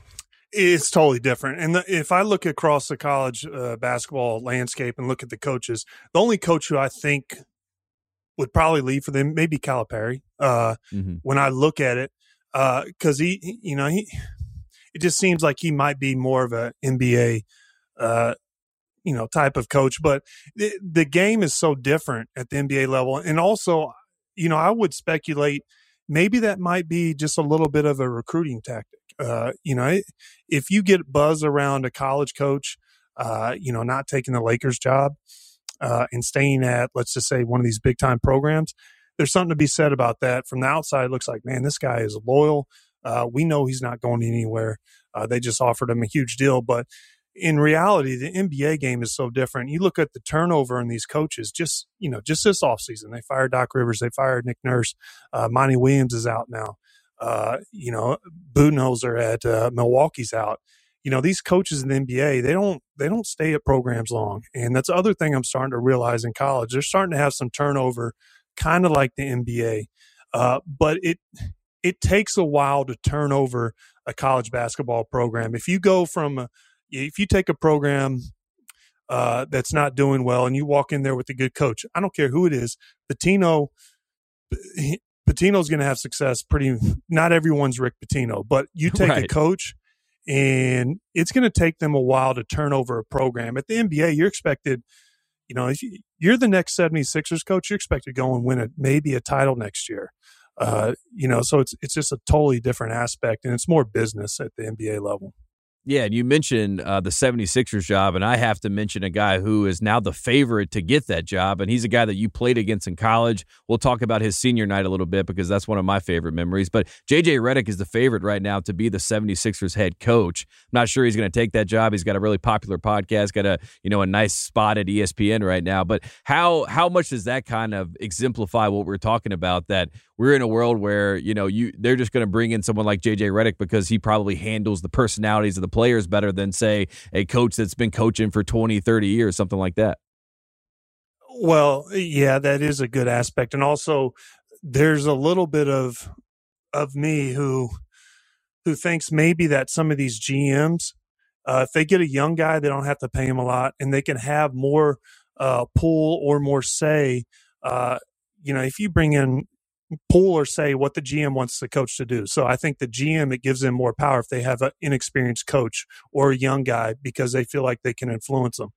It's totally different. And the, if I look across the college uh, basketball landscape and look at the coaches, the only coach who I think would probably leave for them maybe Calipari. Uh, mm-hmm. When I look at it, because uh, he, you know, he, it just seems like he might be more of a NBA, uh, you know, type of coach. But the, the game is so different at the NBA level, and also, you know, I would speculate maybe that might be just a little bit of a recruiting tactic. Uh, you know, if you get buzz around a college coach, uh, you know, not taking the Lakers job uh, and staying at, let's just say, one of these big time programs, there's something to be said about that. From the outside, looks like, man, this guy is loyal. Uh, we know he's not going anywhere. Uh, they just offered him a huge deal, but in reality, the NBA game is so different. You look at the turnover in these coaches, just, you know, just this offseason, they fired Doc Rivers, they fired Nick Nurse, uh, Monty Williams is out now. Uh, you know, Budenholzer at uh, Milwaukee's out. You know, these coaches in the NBA, they don't they don't stay at programs long. And that's the other thing I'm starting to realize in college. They're starting to have some turnover, kind of like the NBA. Uh, but it it takes a while to turn over a college basketball program. If you go from if you take a program uh, that's not doing well and you walk in there with a good coach, I don't care who it is, Pitino, Pitino's going to have success. Pretty, not everyone's Rick Pitino, but you take right. a coach and it's going to take them a while to turn over a program. At the NBA, you're expected, you know, if you're the next 76ers coach, you're expected to go and win a, maybe a title next year. Uh, you know, so it's it's just a totally different aspect, and it's more business at the NBA level. Yeah, and you mentioned uh, the 76ers job, and I have to mention a guy who is now the favorite to get that job, and he's a guy that you played against in college. We'll talk about his senior night a little bit because that's one of my favorite memories. But JJ Redick is the favorite right now to be the 76ers head coach. I'm not sure he's going to take that job. He's got a really popular podcast, got a you know a nice spot at ESPN right now. But how how much does that kind of exemplify what we're talking about? That we're in a world where you know you they're just going to bring in someone like JJ Redick because he probably handles the personalities of the players better than say a coach that's been coaching for 20 30 years something like that. Well yeah that is a good aspect. And also there's a little bit of of me who who thinks maybe that some of these GMs uh, if they get a young guy they don't have to pay him a lot and they can have more uh, pull or more say uh, you know if you bring in pull or say what the GM wants the coach to do. So I think the GM it gives them more power if they have an inexperienced coach or a young guy because they feel like they can influence them.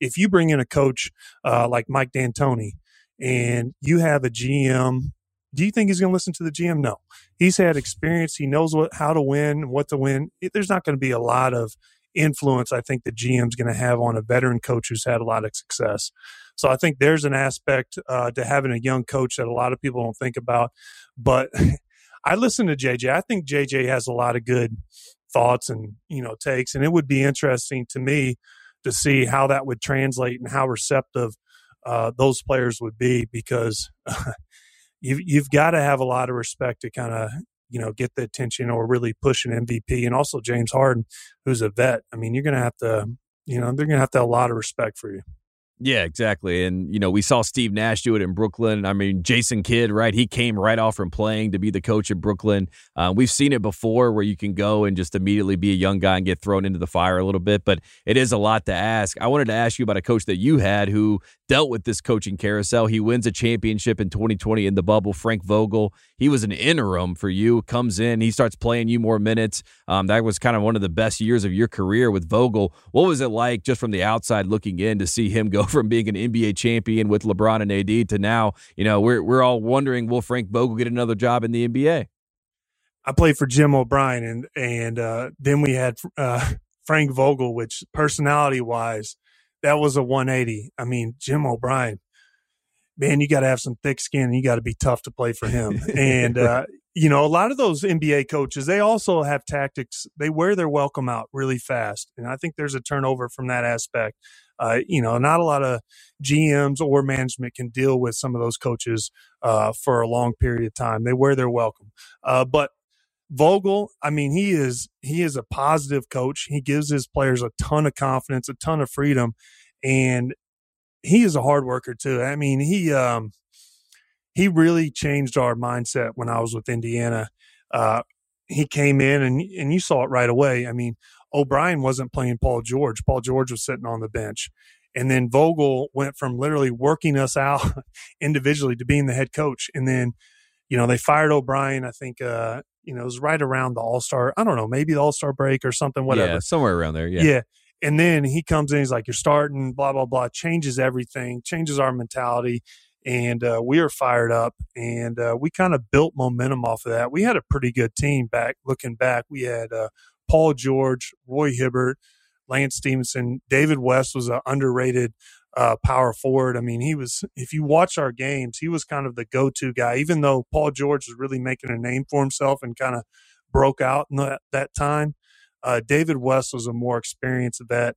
If you bring in a coach uh, like Mike D'Antoni and you have a GM, do you think he's going to listen to the GM? No. He's had experience. He knows what how to win, what to win. There's not going to be a lot of influence I think the GM's going to have on a veteran coach who's had a lot of success. So I think there's an aspect uh, to having a young coach that a lot of people don't think about. But I listen to JJ. I think JJ has a lot of good thoughts and you know takes, and it would be interesting to me to see how that would translate and how receptive uh, those players would be because. you've you've got to have a lot of respect to kind of you know get the attention or really push an MVP. And also James Harden, who's a vet. I mean, you're going to have to, you know, they're going to have to have a lot of respect for you. Yeah, exactly. And, you know, we saw Steve Nash do it in Brooklyn. I mean, Jason Kidd, right? He came right off from playing to be the coach at Brooklyn. Uh, we've seen it before where you can go and just immediately be a young guy and get thrown into the fire a little bit, but it is a lot to ask. I wanted to ask you about a coach that you had who dealt with this coaching carousel. He wins a championship in 2020 in the bubble. Frank Vogel, he was an interim for you, comes in, he starts playing you more minutes. Um, that was kind of one of the best years of your career with Vogel. What was it like just from the outside looking in to see him go from being an NBA champion with LeBron and AD to now, you know, we're, we're all wondering, will Frank Vogel get another job in the NBA? I played for Jim O'Brien and, and, uh, then we had, uh, Frank Vogel, which personality wise, that was a 180. I mean, Jim O'Brien, man, you got to have some thick skin and you got to be tough to play for him. and, uh, you know, a lot of those NBA coaches, they also have tactics. They wear their welcome out really fast. And I think there's a turnover from that aspect. Uh, you know, not a lot of GMs or management can deal with some of those coaches uh, for a long period of time. They wear their welcome. Uh, but Vogel, I mean, he is he is a positive coach. He gives his players a ton of confidence, a ton of freedom, and he is a hard worker too. I mean, he um, he really changed our mindset when I was with Indiana. Uh, he came in and and you saw it right away. I mean, O'Brien wasn't playing Paul George. Paul George was sitting on the bench. And then Vogel went from literally working us out individually to being the head coach. And then, you know, they fired O'Brien, I think, uh, you know, it was right around the All Star, I don't know, maybe the All Star break or something, whatever. Yeah, somewhere around there. Yeah. Yeah. And then he comes in, he's like, You're starting, blah, blah, blah, changes everything, changes our mentality and uh, we are fired up and uh, we kind of built momentum off of that we had a pretty good team back looking back we had uh, paul george roy hibbert lance stephenson david west was an underrated uh, power forward i mean he was if you watch our games he was kind of the go-to guy even though paul george was really making a name for himself and kind of broke out in that, that time uh, david west was a more experienced vet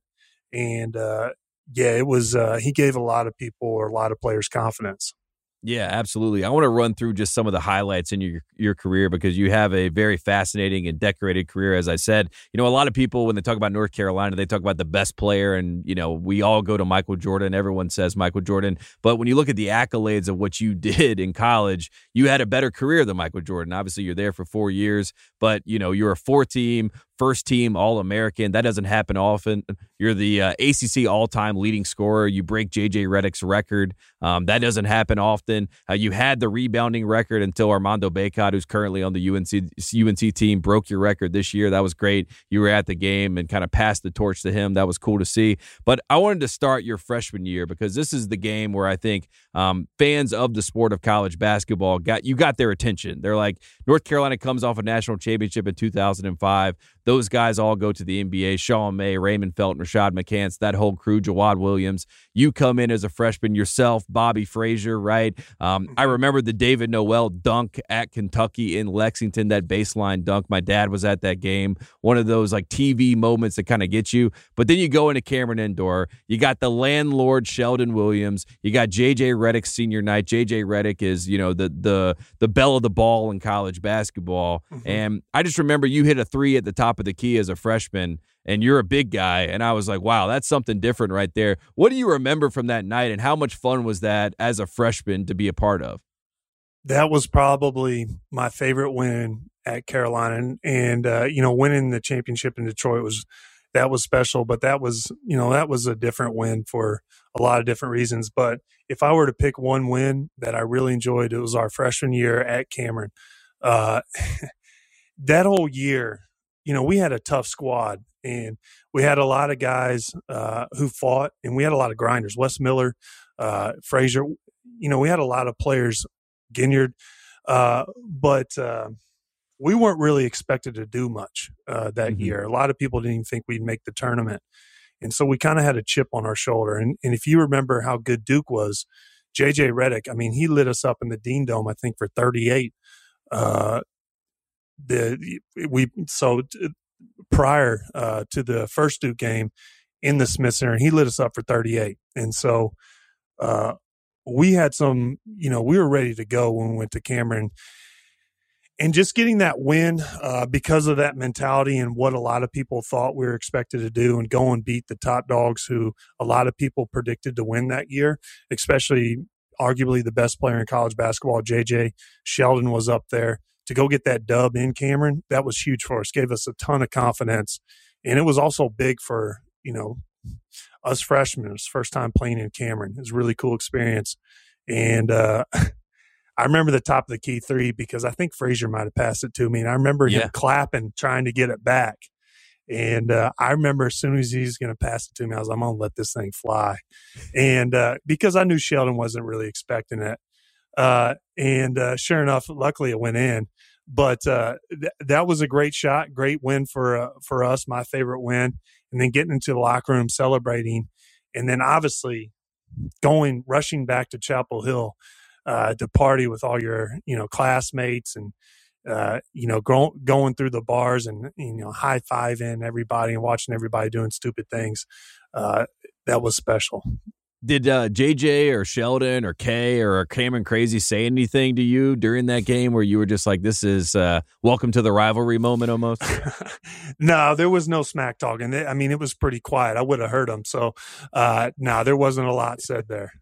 and uh, yeah, it was. Uh, he gave a lot of people or a lot of players confidence. Yeah, absolutely. I want to run through just some of the highlights in your your career because you have a very fascinating and decorated career. As I said, you know, a lot of people when they talk about North Carolina, they talk about the best player, and you know, we all go to Michael Jordan. Everyone says Michael Jordan, but when you look at the accolades of what you did in college, you had a better career than Michael Jordan. Obviously, you're there for four years, but you know, you're a four team first team All American. That doesn't happen often. You're the uh, ACC all time leading scorer. You break JJ Redick's record. Um, that doesn't happen often. Uh, you had the rebounding record until Armando Bacot, who's currently on the UNC UNC team, broke your record this year. That was great. You were at the game and kind of passed the torch to him. That was cool to see. But I wanted to start your freshman year because this is the game where I think um, fans of the sport of college basketball got you got their attention. They're like North Carolina comes off a national championship in 2005. Those guys all go to the NBA. Sean May, Raymond Felton, Rashad McCants, that whole crew, Jawad Williams. You come in as a freshman yourself, Bobby Frasor, right? Um, I mm-hmm. remember the David Noel dunk at Kentucky in Lexington, that baseline dunk. My dad was at that game. One of those like TV moments that kind of get you. But then you go into Cameron Indoor. You got the landlord Sheldon Williams. You got JJ Redick senior night. JJ Redick is, you know, the the the belle of the ball in college basketball. Mm-hmm. And I just remember you hit a three at the top the key as a freshman and you're a big guy and i was like wow that's something different right there. What do you remember from that night and how much fun was that as a freshman to be a part of? That was probably my favorite win at carolina and, and uh, you know winning the championship in detroit was that was special but that was you know that was a different win for a lot of different reasons but if i were to pick one win that i really enjoyed it was our freshman year at cameron. Uh, that whole year you know, we had a tough squad and we had a lot of guys uh, who fought and we had a lot of grinders. Wes Miller, uh, Frasor, you know, we had a lot of players, Ginyard, uh, but uh, we weren't really expected to do much uh, that mm-hmm. year. A lot of people didn't even think we'd make the tournament. And so we kind of had a chip on our shoulder. And, and if you remember how good Duke was, JJ Redick, I mean, he lit us up in the Dean Dome, I think, for 38. Uh, the we so prior uh, to the first Duke game in the Smith Center, he lit us up for 38. And so uh, we had some, you know, we were ready to go when we went to Cameron. And just getting that win uh, because of that mentality and what a lot of people thought we were expected to do and go and beat the top dogs who a lot of people predicted to win that year, especially arguably the best player in college basketball, JJ Sheldon was up there to go get that dub in Cameron, that was huge for us. Gave us a ton of confidence, and it was also big for you know us freshmen. It was first time playing in Cameron. It was a really cool experience, and uh, I remember the top of the key three because I think Frasor might have passed it to me, and I remember yeah. him clapping, trying to get it back. And uh, I remember as soon as he's going to pass it to me, I was like, I'm going to let this thing fly. And uh, because I knew Sheldon wasn't really expecting it, uh, and uh, sure enough, luckily it went in. But uh, th- that was a great shot, great win for uh, for us. My favorite win, and then getting into the locker room celebrating, and then obviously going rushing back to Chapel Hill uh, to party with all your you know classmates and uh, you know go, going through the bars and you know high fiving everybody and watching everybody doing stupid things. That was special. Did uh, JJ or Sheldon or Kay or Cameron Crazy say anything to you during that game where you were just like, "This is uh, welcome to the rivalry moment," almost? no, there was no smack talking. I mean, it was pretty quiet. I would have heard them. So, uh, no, there wasn't a lot said there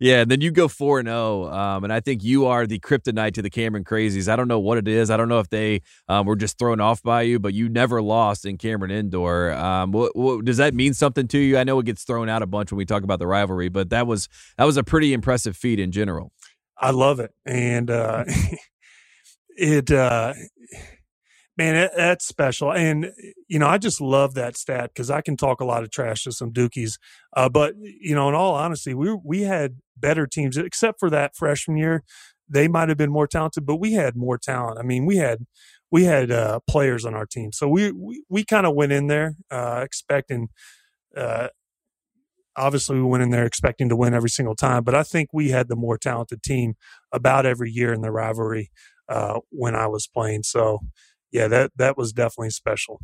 yeah, and then you go four and zero, oh, um, and I think you are the kryptonite to the Cameron Crazies. I don't know what it is. I don't know if they um, were just thrown off by you, but you never lost in Cameron Indoor. Um, what, what, does that mean something to you? I know it gets thrown out a bunch when we talk about the rivalry, but that was that was a pretty impressive feat in general. I love it, and uh, it. Uh, Man, it, that's special. And, you know, I just love that stat because I can talk a lot of trash to some Dukies. Uh, but, you know, in all honesty, we, we had better teams, except for that freshman year. They might have been more talented, but we had more talent. I mean, we had we had uh, players on our team, so we we, we kind of went in there uh, expecting. Uh, obviously, we went in there expecting to win every single time, but I think we had the more talented team about every year in the rivalry uh, when I was playing. So yeah, that that was definitely special.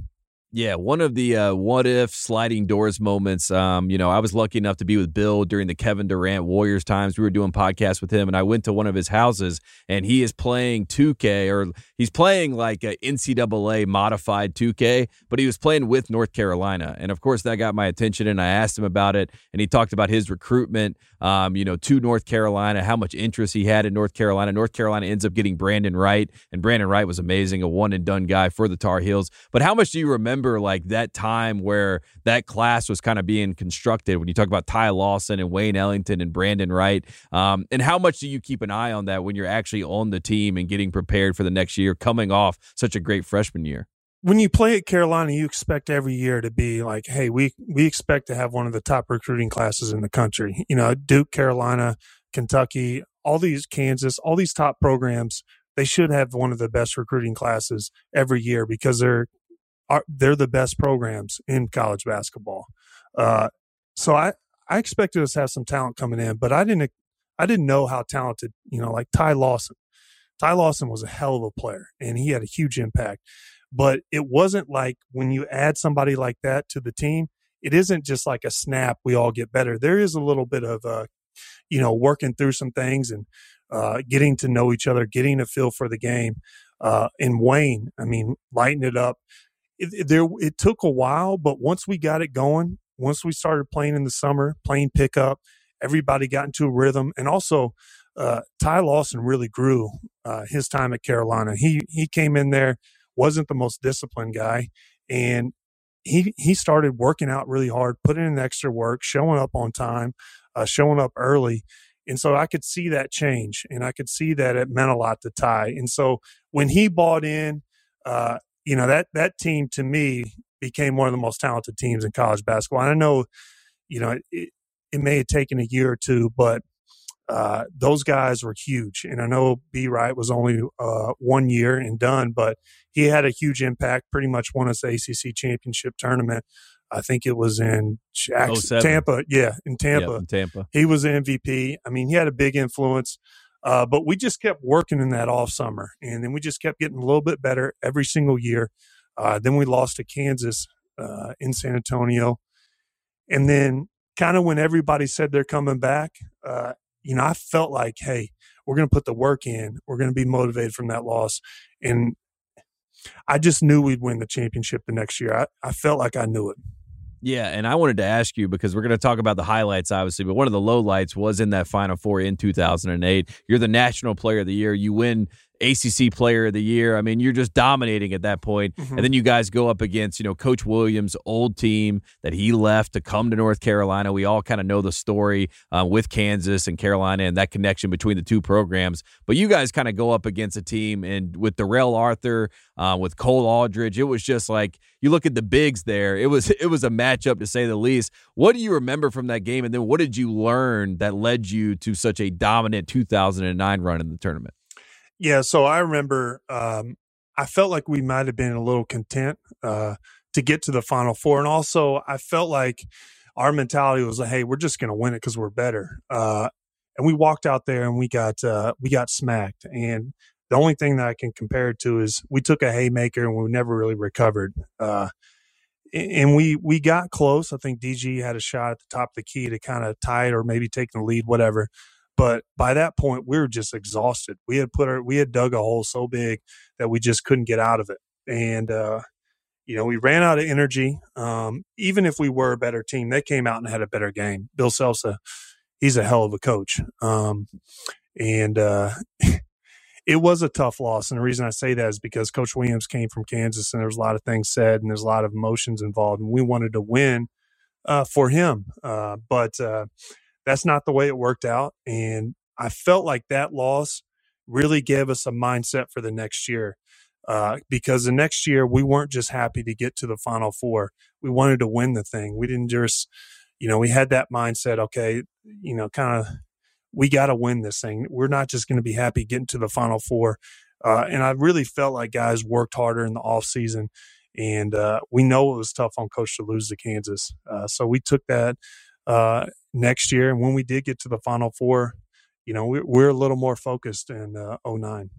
Yeah, one of the uh, what if sliding doors moments. Um, you know, I was lucky enough to be with Bill during the Kevin Durant Warriors times. We were doing podcasts with him, and I went to one of his houses, and he is playing 2K, or he's playing like a NCAA modified 2K, but he was playing with North Carolina, and of course that got my attention, and I asked him about it, and he talked about his recruitment, um, you know, to North Carolina, how much interest he had in North Carolina. North Carolina ends up getting Brandon Wright, and Brandon Wright was amazing, a one and done guy for the Tar Heels. But how much do you remember? Remember like that time where that class was kind of being constructed when you talk about Ty Lawson and Wayne Ellington and Brandon Wright. Um, and how much do you keep an eye on that when you're actually on the team and getting prepared for the next year, coming off such a great freshman year? when you play at Carolina, you expect every year to be like, hey, we we expect to have one of the top recruiting classes in the country. You know, Duke, Carolina, Kentucky, all these Kansas, all these top programs, they should have one of the best recruiting classes every year because they're are they're the best programs in college basketball. Uh, so I I expected us to have some talent coming in, but I didn't I didn't know how talented you know like Ty Lawson. Ty Lawson was a hell of a player, and he had a huge impact. But it wasn't like when you add somebody like that to the team, it isn't just like a snap. We all get better. There is a little bit of uh, you know working through some things and uh, getting to know each other, getting a feel for the game. Uh, and Wayne, I mean, lighting it up it, it, there it took a while, but once we got it going, once we started playing in the summer, playing pickup, everybody got into a rhythm, and also uh, Ty Lawson really grew uh, his time at Carolina. He he came in there, wasn't the most disciplined guy, and he he started working out really hard, putting in extra work, showing up on time, uh, showing up early. And so I could see that change, and I could see that it meant a lot to Ty. And so when he bought in, uh, you know that that team to me became one of the most talented teams in college basketball. And I know, you know, it, it may have taken a year or two, but uh, those guys were huge. And I know B Wright was only uh, one year and done, but he had a huge impact. Pretty much won us the ACC championship tournament. I think it was in Jackson, Tampa. Yeah, in Tampa. Yep, in Tampa. He was the MVP. I mean, he had a big influence. Uh, but we just kept working in that all summer, and then we just kept getting a little bit better every single year. Uh, then we lost to Kansas uh, in San Antonio, and then kind of when everybody said they're coming back, uh, you know, I felt like, hey, we're going to put the work in. We're going to be motivated from that loss, and I just knew we'd win the championship the next year. I, I felt like I knew it. Yeah, and I wanted to ask you because we're going to talk about the highlights, obviously, but one of the lowlights was in that Final Four in 2008. You're the National Player of the Year. You win ACC Player of the Year. I mean, you're just dominating at that point. Mm-hmm. And then you guys go up against, you know, Coach Williams' old team that he left to come to North Carolina. We all kind of know the story uh, with Kansas and Carolina and that connection between the two programs. But you guys kind of go up against a team and with Darrell Arthur, uh, with Cole Aldrich, it was just like you look at the bigs there. It was it was a matchup to say the least. What do you remember from that game? And then what did you learn that led you to such a dominant 2009 run in the tournament? Yeah, so I remember um, I felt like we might have been a little content uh, to get to the Final Four. And also, I felt like our mentality was like, "Hey, we're just going to win it because we're better." Uh, and we walked out there and we got uh, we got smacked. And the only thing that I can compare it to is we took a haymaker and we never really recovered. Uh, and we we got close. I think DG had a shot at the top of the key to kind of tie it or maybe take the lead, whatever. But by that point, we were just exhausted. We had put our we had dug a hole so big that we just couldn't get out of it. And uh, you know, we ran out of energy. Um, even if we were a better team, they came out and had a better game. Bill Selsa, he's a hell of a coach. Um, and uh, it was a tough loss. And the reason I say that is because Coach Williams came from Kansas and there was a lot of things said and there's a lot of emotions involved. And we wanted to win uh, for him. Uh, but uh, that's not the way it worked out. And I felt like that loss really gave us a mindset for the next year. Uh, because the next year we weren't just happy to get to the final four. We wanted to win the thing. We didn't just, you know, we had that mindset, okay, you know, kind of we got to win this thing. We're not just going to be happy getting to the final four. Uh, and I really felt like guys worked harder in the off season, and uh, we know it was tough on coach to lose to Kansas. Uh, so we took that uh, next year, and when we did get to the final four, you know, we, we're a little more focused in uh, 09.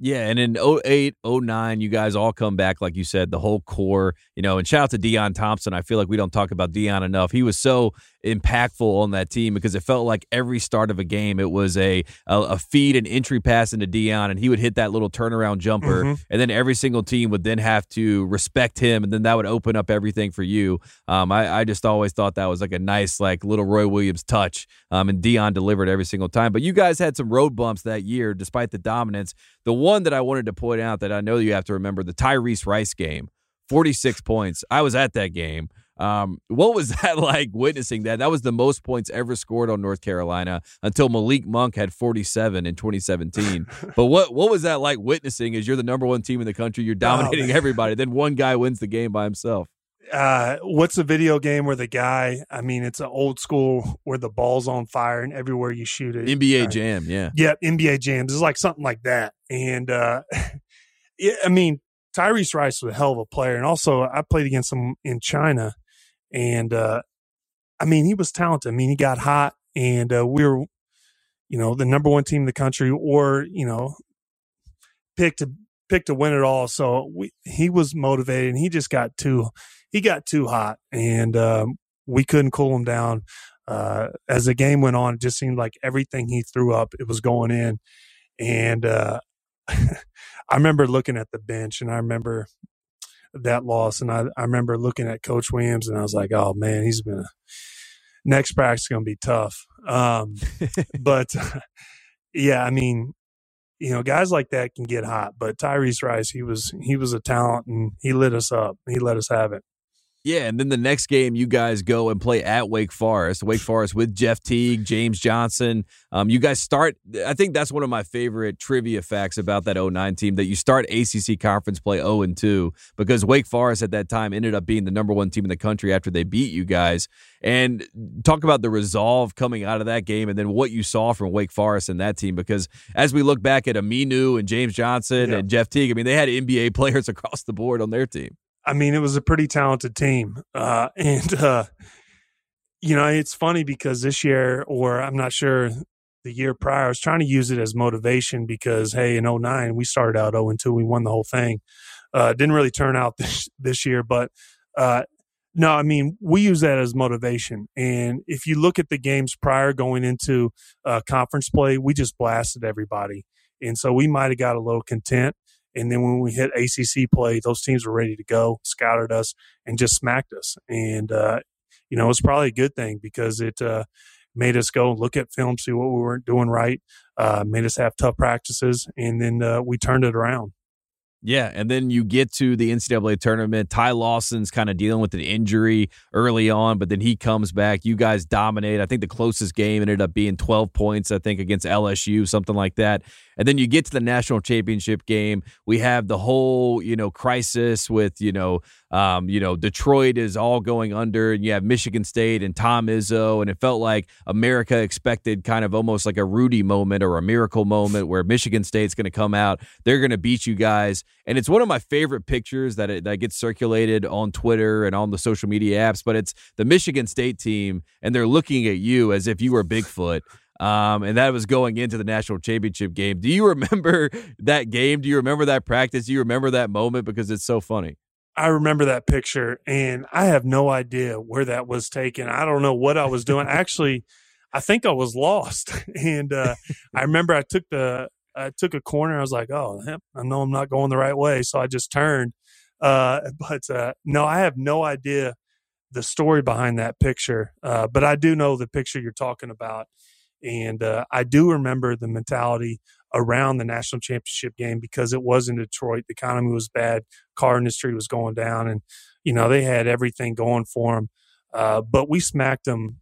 Yeah, and in 08, 09, you guys all come back, like you said, the whole core, you know, and shout out to Deon Thompson. I feel like we don't talk about Deon enough. He was so impactful on that team because it felt like every start of a game it was a a, a feed and entry pass into Deon and he would hit that little turnaround jumper mm-hmm. and then every single team would then have to respect him and then that would open up everything for you. Um, I, I just always thought that was like a nice like little Roy Williams touch. Um, and Deon delivered every single time. But you guys had some road bumps that year despite the dominance. The one that I wanted to point out that I know you have to remember the Tyrese Rice game. 46 points. I was at that game. Um, what was that like witnessing that? That was the most points ever scored on North Carolina until Malik Monk had 47 in 2017. but what what was that like witnessing as you're the number one team in the country, you're dominating oh, everybody, then one guy wins the game by himself? Uh, what's a video game where the guy? I mean, it's an old school where the ball's on fire and everywhere you shoot it. NBA uh, Jam, yeah, yeah, NBA Jam. Is like something like that. And uh, yeah, I mean, Tyrese Rice was a hell of a player, and also I played against him in China, and uh, I mean, he was talented. I mean, he got hot, and uh, we were, you know, the number one team in the country, or you know, picked to picked to win it all. So we, he was motivated, and he just got too he got too hot, and um, we couldn't cool him down. Uh, as the game went on, it just seemed like everything he threw up, it was going in, and uh, I remember looking at the bench, and I remember that loss. And I, I remember looking at Coach Williams and I was like, oh man, he's been a, next practice is going to be tough. Um, but yeah, I mean, you know, guys like that can get hot, but Tyrese Rice, he was, he was a talent and he lit us up. He let us have it. Yeah, and then the next game, you guys go and play at Wake Forest. Wake Forest with Jeff Teague, James Johnson. Um, you guys start. I think that's one of my favorite trivia facts about that 09 team that you start ACC conference play 0 and 2 because Wake Forest at that time ended up being the number one team in the country after they beat you guys. And talk about the resolve coming out of that game, and then what you saw from Wake Forest and that team. Because as we look back at Aminu and James Johnson yeah. and Jeff Teague, I mean, they had NBA players across the board on their team. I mean, it was a pretty talented team. Uh, and, uh, you know, it's funny because this year, or I'm not sure the year prior, I was trying to use it as motivation because, hey, in 09, we started out 0 2, we won the whole thing. Uh, didn't really turn out this, this year, but, uh, no, I mean, we use that as motivation. And if you look at the games prior going into uh, conference play, we just blasted everybody. And so we might have got a little content. And then when we hit ACC play, those teams were ready to go, scouted us, and just smacked us. And, uh, you know, it's probably a good thing because it uh, made us go look at film, see what we weren't doing right, uh, made us have tough practices, and then uh, we turned it around. Yeah, and then you get to the NCAA tournament. Ty Lawson's kind of dealing with an injury early on, but then he comes back. You guys dominate. I think the closest game ended up being 12 points, I think, against LSU, something like that. And then you get to the national championship game. We have the whole, you know, crisis with, you know, um, you know, Detroit is all going under, and you have Michigan State and Tom Izzo, and it felt like America expected kind of almost like a Rudy moment or a miracle moment where Michigan State's going to come out, they're going to beat you guys, and it's one of my favorite pictures that it, that gets circulated on Twitter and on the social media apps. But it's the Michigan State team, and they're looking at you as if you were Bigfoot. Um, and that was going into the national championship game. Do you remember that game? Do you remember that practice? Do you remember that moment? Because it's so funny. I remember that picture and I have no idea where that was taken. I don't know what I was doing. Actually, I think I was lost. And uh, I remember I took the I took a corner. I was like, "Oh, I know I'm not going the right way," so I just turned. Uh, but uh, no, I have no idea the story behind that picture. Uh, but I do know the picture you're talking about, and uh, I do remember the mentality around the national championship game because it was in Detroit. The economy was bad, car industry was going down, and you know they had everything going for them. Uh, but we smacked them,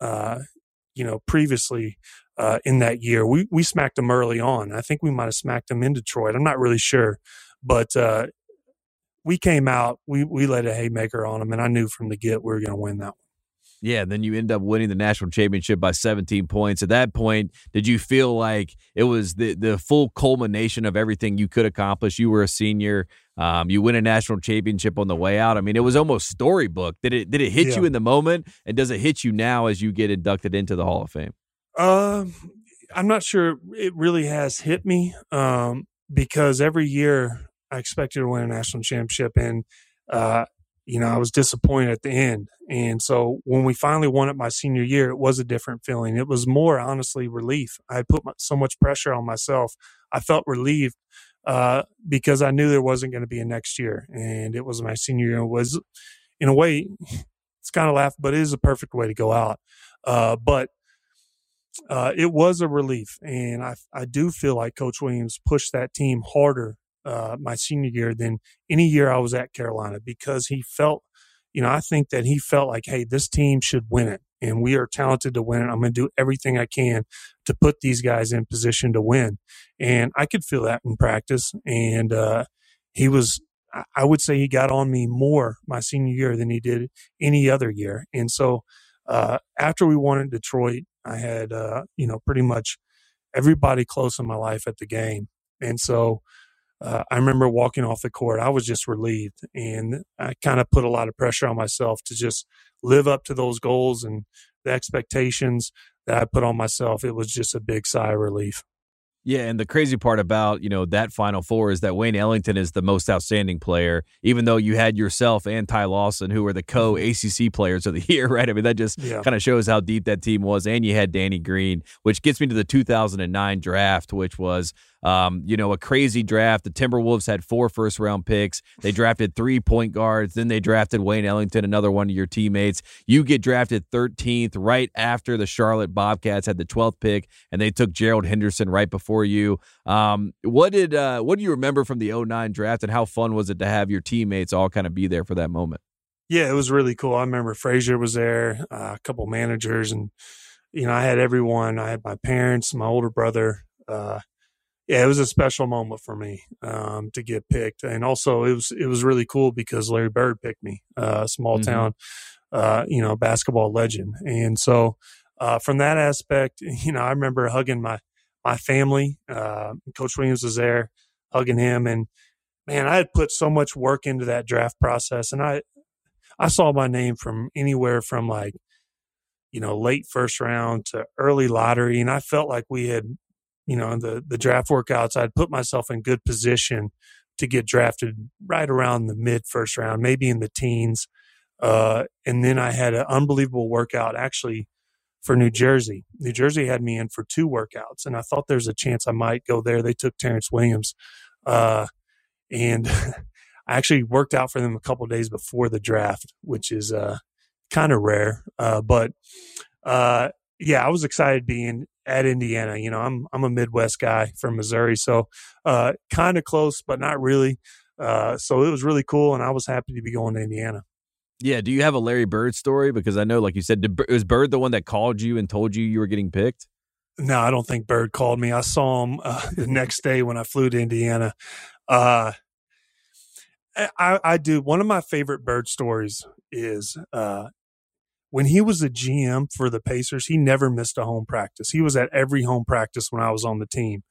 uh, you know, previously uh, in that year. We we smacked them early on. I think we might have smacked them in Detroit. I'm not really sure, but uh, we came out. We we let a haymaker on them, and I knew from the get we were going to win that one. Yeah, and then you end up winning the national championship by 17 points. At that point, did you feel like it was the the full culmination of everything you could accomplish? You were a senior. Um, you win a national championship on the way out. I mean, it was almost storybook. Did it did it hit yeah. you in the moment, and does it hit you now as you get inducted into the Hall of Fame? Um, I'm not sure it really has hit me. Um, because every year I expected to win a national championship, and uh, you know, I was disappointed at the end. And so when we finally won it my senior year, it was a different feeling. It was more honestly relief. I had put my, so much pressure on myself. I felt relieved uh, because I knew there wasn't going to be a next year, and it was my senior year. It was, in a way, it's kind of laugh, but it is a perfect way to go out. Uh, but uh, it was a relief, and I I do feel like Coach Williams pushed that team harder uh, my senior year than any year I was at Carolina because he felt, you know, I think that he felt like, hey, this team should win it and we are talented to win it. I'm going to do everything I can to put these guys in position to win. And I could feel that in practice. And uh, he was, I would say he got on me more my senior year than he did any other year. And so uh, after we won in Detroit, I had, uh, you know, pretty much everybody close in my life at the game. And so uh, I remember walking off the court, I was just relieved. And I kind of put a lot of pressure on myself to just live up to those goals and the expectations that I put on myself. It was just a big sigh of relief. Yeah, and the crazy part about you know that Final Four is that Wayne Ellington is the most outstanding player, even though you had yourself and Ty Lawson, who were the co ACC players of the year, right? I mean, that just yeah. kind of shows how deep that team was, and you had Danny Green, which gets me to the 2009 draft, which was um, you know, a crazy draft. The Timberwolves had four first round picks. They drafted three point guards. Then they drafted Wayne Ellington, another one of your teammates. You get drafted 13th right after the Charlotte Bobcats had the 12th pick, and they took Gerald Henderson right before you. Um, what did uh, what do you remember from the 09 draft, and how fun was it to have your teammates all kind of be there for that moment? Yeah, it was really cool. I remember Frasor was there, uh, a couple managers, and you know, I had everyone. I had my parents, my older brother, uh, yeah, it was a special moment for me um, to get picked, and also it was it was really cool because Larry Bird picked me, uh, small mm-hmm. town, uh, you know, basketball legend, and so uh, from that aspect, you know, I remember hugging my my family. Uh, Coach Williams was there, hugging him, and man, I had put so much work into that draft process, and I I saw my name from anywhere from like you know late first round to early lottery, and I felt like we had you know, the the draft workouts, I'd put myself in good position to get drafted right around the mid first round, maybe in the teens. Uh, and then I had an unbelievable workout actually for New Jersey. New Jersey had me in for two workouts, and I thought there's a chance I might go there. They took Terrence Williams, uh, and I actually worked out for them a couple days before the draft, which is uh, kind of rare. Uh, but uh, yeah, I was excited being at Indiana. You know, I'm I'm a Midwest guy from Missouri, so uh, kind of close, but not really. Uh, so it was really cool, and I was happy to be going to Indiana. Yeah. Do you have a Larry Bird story? Because I know, like you said, did, was Bird the one that called you and told you you were getting picked? No, I don't think Bird called me. I saw him uh, the next day when I flew to Indiana. Uh, I, I do. One of my favorite bird stories is uh, when he was a GM for the Pacers, he never missed a home practice. He was at every home practice when I was on the team.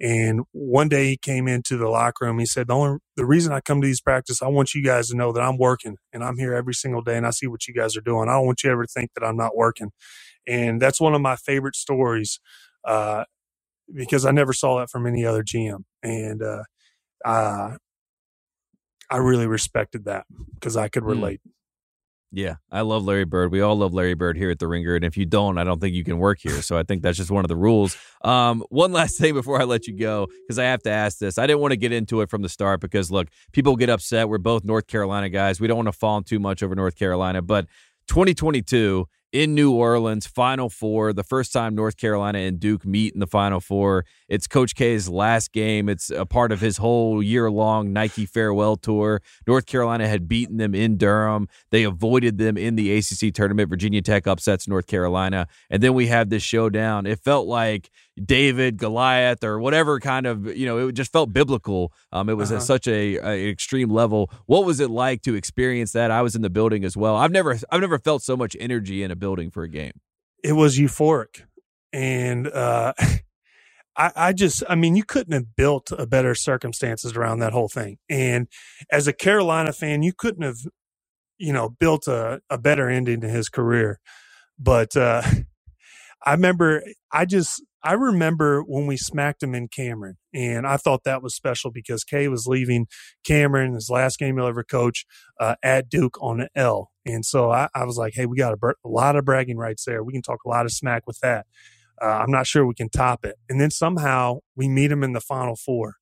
And one day he came into the locker room. He said, the, only, the reason I come to these practice, I want you guys to know that I'm working and I'm here every single day and I see what you guys are doing. I don't want you ever to think that I'm not working. And that's one of my favorite stories uh, because I never saw that from any other GM. And uh, uh, I really respected that because I could Mm. Yeah, I love Larry Bird. We all love Larry Bird here at the Ringer, and if you don't, I don't think you can work here. So I think that's just one of the rules. Um, one last thing before I let you go, because I have to ask this. I didn't want to get into it from the start because look, people get upset. We're both North Carolina guys. We don't want to fall too much over North Carolina, but 2022 in New Orleans, Final Four, the first time North Carolina and Duke meet in the Final Four. It's Coach K's last game. It's a part of his whole year long Nike farewell tour. North Carolina had beaten them in Durham. They avoided them in the ACC tournament. Virginia Tech upsets North Carolina. And then we have this showdown. It felt like David, Goliath, or whatever kind of, you know, it just felt biblical. Um, it was Uh-huh. at such a, a extreme level. What was it like to experience that? I was in the building as well. I've never I've never felt so much energy in a building for a game. It was euphoric. And uh, I, I just, I mean, you couldn't have built a better circumstances around that whole thing. And as a Carolina fan, you couldn't have, you know, built a, a better ending to his career. But uh, I remember, I just, I remember when we smacked him in Cameron, and I thought that was special because K was leaving Cameron, his last game he'll ever coach, uh, at Duke on an L. And so I, I was like, hey, we got a, a lot of bragging rights there. We can talk a lot of smack with that. Uh, I'm not sure we can top it. And then somehow we meet him in the Final Four.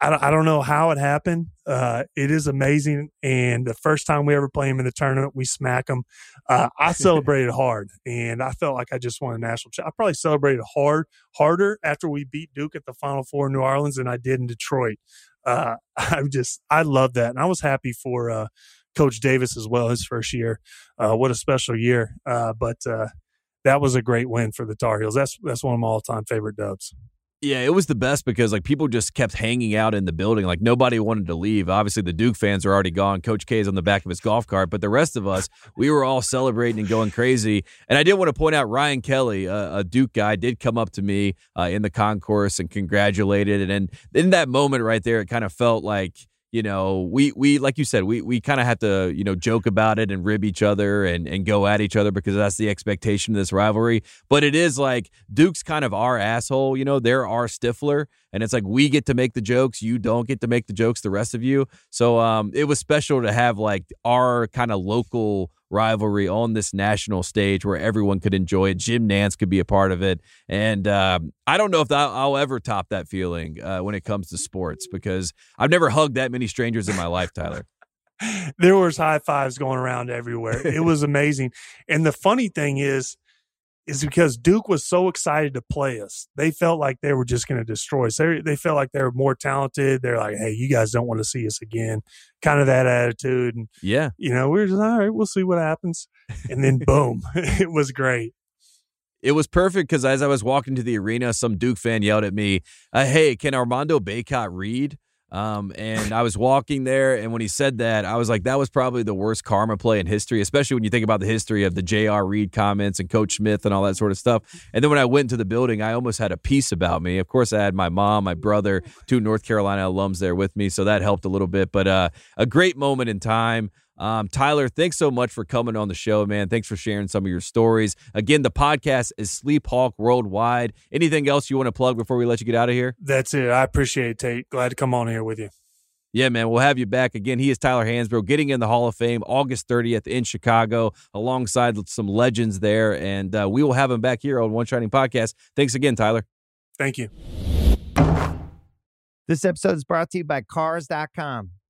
I don't, I don't know how it happened. Uh, it is amazing. And the first time we ever play him in the tournament, we smack him. Uh, I celebrated hard, and I felt like I just won a national. Ch- I probably celebrated hard, harder after we beat Duke at the Final Four in New Orleans than I did in Detroit. Uh, I'm just, I love that, and I was happy for uh, Coach Davis as well. His first year, uh, what a special year! Uh, but uh, that was a great win for the Tar Heels. That's that's one of my all time favorite dubs. Yeah, it was the best because like people just kept hanging out in the building. Like nobody wanted to leave. Obviously, the Duke fans are already gone. Coach K is on the back of his golf cart, but the rest of us, we were all celebrating and going crazy. And I did want to point out Ryan Kelly, a, a Duke guy, did come up to me uh, in the concourse and congratulated. And in that moment right there, it kind of felt like you know, we we like you said, we we kind of have to you know joke about it and rib each other and and go at each other because that's the expectation of this rivalry. But it is like Duke's kind of our asshole, you know, they're our Stifler, and it's like we get to make the jokes, you don't get to make the jokes, the rest of you. So um, it was special to have like our kind of local rivalry on this national stage where everyone could enjoy it. Jim Nantz could be a part of it, and um, I don't know if I'll, ever top that feeling uh, when it comes to sports because I've never hugged that many strangers in my life, Tyler. there was high fives going around everywhere. It was amazing. And the funny thing is, is because Duke was so excited to play us. They felt like they were just going to destroy us. They, they felt like they were more talented. They're like, hey, you guys don't want to see us again. Kind of that attitude. And, Yeah, you know, we are just, all right, we'll see what happens. And then boom, it was great. it was perfect because as I was walking to the arena, some Duke fan yelled at me, uh, "Hey, can Armando Bacot read?" Um, and I was walking there, and when he said that, I was like, that was probably the worst karma play in history, especially when you think about the history of the J.R. Reid comments and Coach Smith and all that sort of stuff. And then when I went into the building, I almost had a piece about me. Of course, I had my mom, my brother, two North Carolina alums there with me, so that helped a little bit. But uh, a great moment in time. Um, Tyler, thanks so much for coming on the show, man. Thanks for sharing some of your stories. Again, the podcast is Sleep Hawk Worldwide. Anything else you want to plug before we let you get out of here? That's it. I appreciate it, Tate. Glad to come on here with you. Yeah, man, we'll have you back again. He is Tyler Hansbrough, getting in the Hall of Fame August 30th in Chicago, alongside some legends there. And uh, we will have him back here on One Shining Podcast. Thanks again, Tyler. Thank you. This episode is brought to you by Cars.com.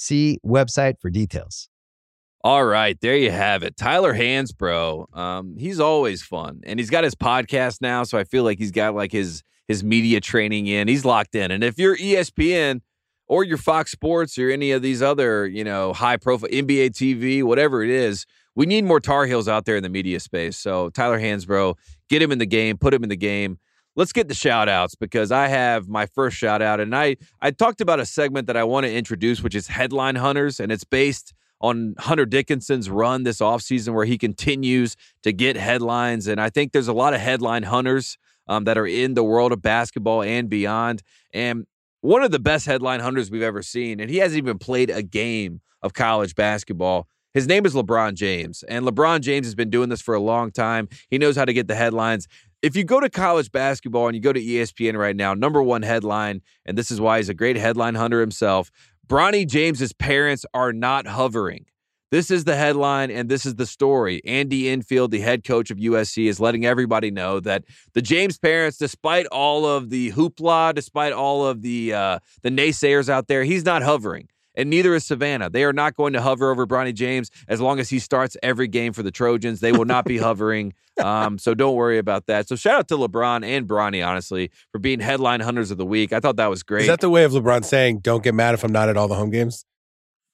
See website for details. All right, there you have it. Tyler Hansbrough. Um, he's always fun, and he's got his podcast now, so I feel like he's got like his his media training in. He's locked in, and if you're ESPN or your Fox Sports or any of these other you know high profile NBA TV, whatever it is, we need more Tar Heels out there in the media space. So Tyler Hansbrough, get him in the game, put him in the game let's get the shout outs because I have my first shout out. And I, I talked about a segment that I want to introduce, which is Headline Hunters, and it's based on Hunter Dickinson's run this offseason where he continues to get headlines. And I think there's a lot of headline hunters um, that are in the world of basketball and beyond. And one of the best headline hunters we've ever seen, and he hasn't even played a game of college basketball. His name is LeBron James, and LeBron James has been doing this for a long time. He knows how to get the headlines if you go to college basketball and you go to ESPN right now, number one headline, and this is why he's a great headline hunter himself Bronny James's parents are not hovering. This is the headline and this is the story. Andy Enfield, the head coach of USC, is letting everybody know that the James parents, despite all of the hoopla, despite all of the uh, the naysayers out there, he's not hovering and neither is Savannah. They are not going to hover over Bronny James as long as he starts every game for the Trojans. They will not be hovering. Um, so don't worry about that. So shout out to LeBron and Bronny, honestly, for being headline hunters of the week. I thought that was great. Is that the way of LeBron saying, "Don't get mad if I'm not at all the home games"?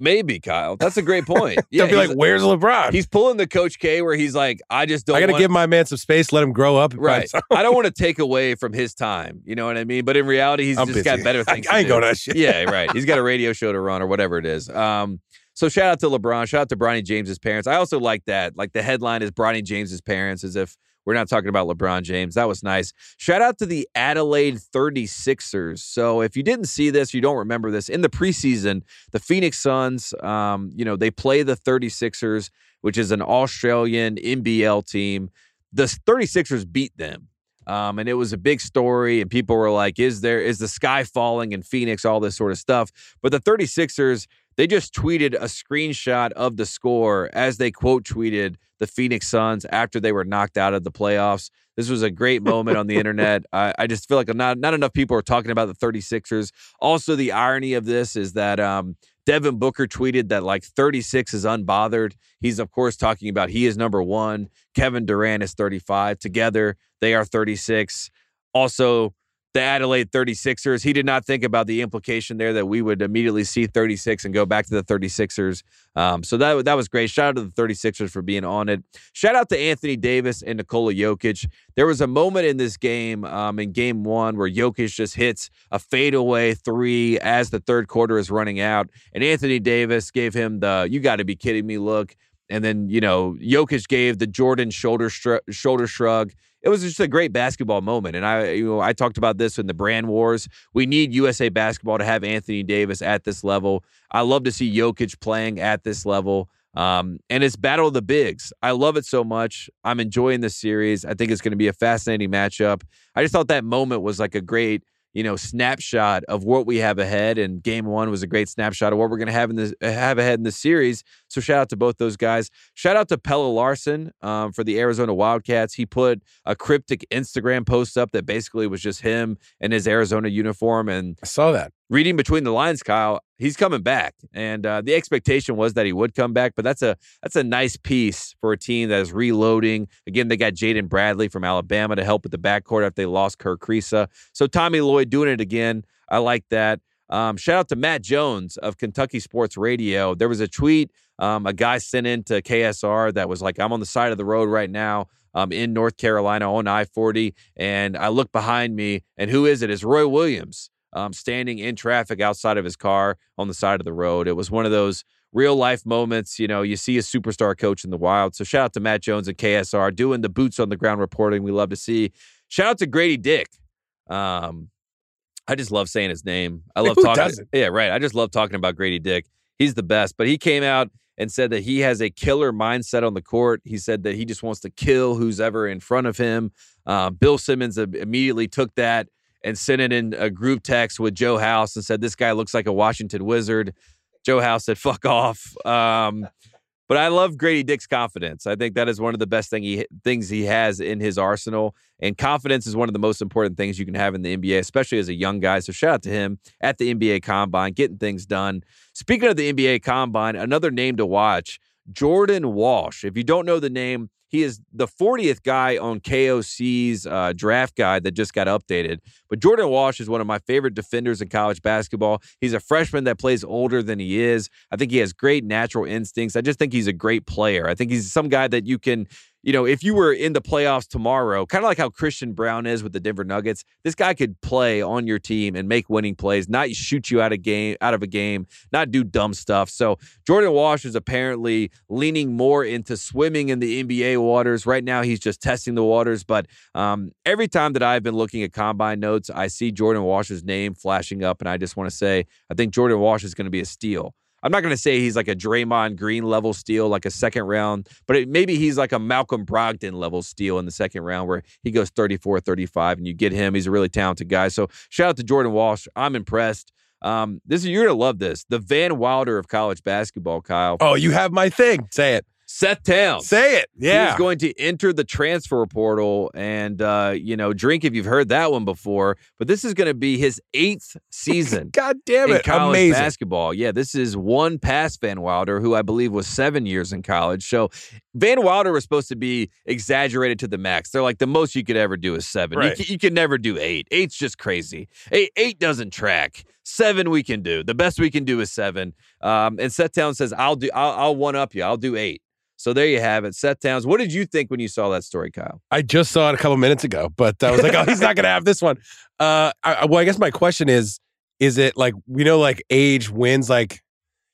Maybe Kyle. That's a great point. Yeah, Don't be like, "Where's LeBron?" He's pulling the Coach K, where he's like, "I just don't." I got to give my man some space, let him grow up. Right. I don't want to take away from his time. You know what I mean? But in reality, he's I'm just got better things. I to ain't do. going to that shit. Yeah, right. He's got a radio show to run or whatever it is. Um, so shout out to LeBron. Shout out to Bronny James's parents. I also like that. Like the headline is Bronny James's parents, as if we're not talking about LeBron James. That was nice. Shout out to the Adelaide 36ers. So if you didn't see this, you don't remember this. In the preseason, the Phoenix Suns, um, you know, they play the 36ers, which is an Australian NBL team. The 36ers beat them. Um, and it was a big story, and people were like, Is there is the sky falling in Phoenix, all this sort of stuff. But the 36ers, they just tweeted a screenshot of the score as they quote tweeted the Phoenix Suns after they were knocked out of the playoffs. This was a great moment on the internet. I, I just feel like not not enough people are talking about the 36ers. Also, the irony of this is that um, Devin Booker tweeted that like 36 is unbothered. He's of course talking about he is number one. Kevin Durant is 35. Together, they are 36. Also, the Adelaide 36ers, he did not think about the implication there that we would immediately see 36 and go back to the 36ers. Um, so that, that was great. Shout out to the 36ers for being on it. Shout out to Anthony Davis and Nikola Jokic. There was a moment in this game, um, in game one, where Jokic just hits a fadeaway three as the third quarter is running out. And Anthony Davis gave him the, you got to be kidding me look. And then, you know, Jokic gave the Jordan shoulder, shoulder shrug it was just a great basketball moment. And I, you know, I talked about this in the brand wars. We need USA basketball to have Anthony Davis at this level. I love to see Jokic playing at this level. Um, and it's battle of the bigs. I love it so much. I'm enjoying this series. I think it's going to be a fascinating matchup. I just thought that moment was like a great, you know, snapshot of what we have ahead. And game one was a great snapshot of what we're going to have in this have ahead in the series. So shout out to both those guys. Shout out to Pelle Larsson um, for the Arizona Wildcats. He put a cryptic Instagram post up that basically was just him in his Arizona uniform. And I saw that. reading between the lines, Kyle, he's coming back, and uh, the expectation was that he would come back. But that's a that's a nice piece for a team that is reloading. Again, they got Jaden Bradley from Alabama to help with the backcourt after they lost Kerr Kriisa. So Tommy Lloyd doing it again. I like that. Um, shout out to Matt Jones of Kentucky Sports Radio. There was a tweet um, a guy sent in to KSR that was like, "I'm on the side of the road right now." Um, in North Carolina on I 40. And I look behind me, and who is it? It's Roy Williams um, standing in traffic outside of his car on the side of the road. It was one of those real life moments. You know, you see a superstar coach in the wild. So shout out to Matt Jones and KSR doing the boots on the ground reporting. We love to see. Shout out to Grady Dick. Um, I just love saying his name. I love Who talking. doesn't? Yeah, right. I just love talking about Grady Dick. He's the best. But he came out and said that he has a killer mindset on the court. He said that he just wants to kill who's ever in front of him. Uh, Bill Simmons immediately took that and sent it in a group text with Joe House and said, This guy looks like a Washington wizard. Joe House said, Fuck off. Um, but I love Grady Dick's confidence. I think that is one of the best thing he, things he has in his arsenal. And confidence is one of the most important things you can have in the NBA, especially as a young guy. So shout out to him at the NBA Combine, getting things done. Speaking of the NBA Combine, another name to watch Jordan Walsh. If you don't know the name, he is the 40th guy on KOC's uh, draft guide that just got updated. But Jordan Walsh is one of my favorite defenders in college basketball. He's a freshman that plays older than he is. I think he has great natural instincts. I just think he's a great player. I think he's some guy that you can you know, if you were in the playoffs tomorrow, kind of like how Christian Braun is with the Denver Nuggets, this guy could play on your team and make winning plays, not shoot you out of game out of a game, not do dumb stuff. So Jordan Walsh is apparently leaning more into swimming in the NBA waters. Right now, he's just testing the waters. But um, every time that I've been looking at combine notes, I see Jordan Walsh's name flashing up, and I just want to say I think Jordan Walsh is going to be a steal. I'm not going to say he's like a Draymond Green level steal, like a second round, but it, maybe he's like a Malcolm Brogdon level steal in the second round where he goes 34, 35, and you get him. He's a really talented guy. So shout out to Jordan Walsh. I'm impressed. Um, this is you're gonna love this. The Van Wilder of college basketball, Kyle. Oh, you have my thing. Say it. Seth Towns. Say it. Yeah. He's going to enter the transfer portal and, uh, you know, drink if you've heard that one before. But this is going to be his eighth season. God damn it. College Amazing. basketball. Yeah, this is one past Van Wilder, who I believe was seven years in college. So Van Wilder was supposed to be exaggerated to the max. They're like, the most you could ever do is seven. Right. You, you can never do eight. Eight's just crazy. Eight, eight doesn't track. Seven we can do. The best we can do is seven. Um, and Seth Towns says, I'll do, I'll, I'll one up you. I'll do eight. So there you have it. Seth Towns. What did you think when you saw that story, Kyle? I just saw it a couple minutes ago, but I was like, oh, he's not going to have this one. Uh, I, well, I guess my question is, is it like, we know like age wins, like,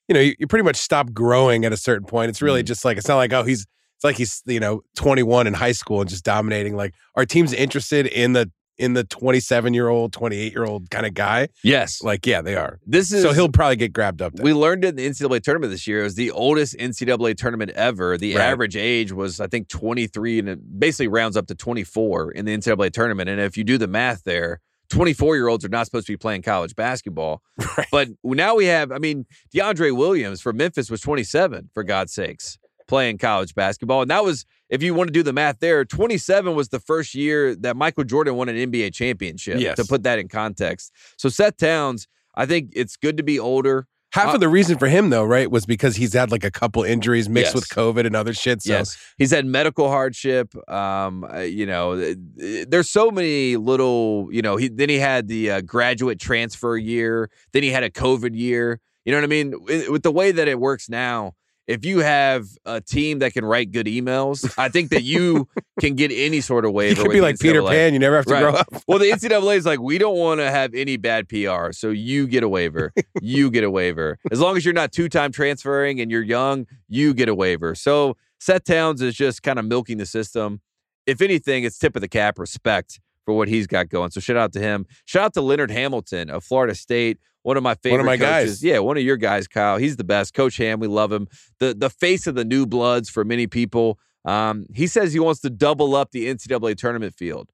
you know, you, you pretty much stop growing at a certain point. It's really Mhm. just like, it's not like, oh, he's, it's like he's, you know, 21 in high school and just dominating. Like, are teams interested in the, in the 27 year old, 28 year old kind of guy? Yes. Like, yeah, they are. This is So he'll probably get grabbed up. Then. We learned in the NCAA tournament this year. It was the oldest NCAA tournament ever. The Right. average age was, I think, 23, and it basically rounds up to 24 in the NCAA tournament. And if you do the math there, 24 year olds are not supposed to be playing college basketball. Right. But now we have, I mean, DeAndre Williams from Memphis was 27, for God's sakes, playing college basketball. And that was, if you want to do the math there, 27 was the first year that Michael Jordan won an NBA championship, Yes. to put that in context. So Seth Towns, I think it's good to be older. Half Uh, of the reason for him though, right, was because he's had like a couple injuries mixed Yes. with COVID and other shit. So Yes, he's had medical hardship. Um, uh, you know, th- th- there's so many little. You know, he then he had the uh, graduate transfer year. Then he had a COVID year. You know what I mean? With the way that it works now, if you have a team that can write good emails, I think that you can get any sort of waiver. you could be like Peter Pan. You never have to Right. grow up. Well, the NCAA is like, we don't want to have any bad PR, so you get a waiver. you get a waiver. As long as you're not two time transferring and you're young, you get a waiver. So Seth Towns is just kind of milking the system. If anything, it's tip of the cap respect for what he's got going. So shout out to him. Shout out to Leonard Hamilton of Florida State. One of my favorite my coaches. guys. Yeah, one of your guys, Kyle. He's the best. Coach Ham, we love him. The the face of the new bloods for many people. Um, he says he wants to double up the NCAA tournament field.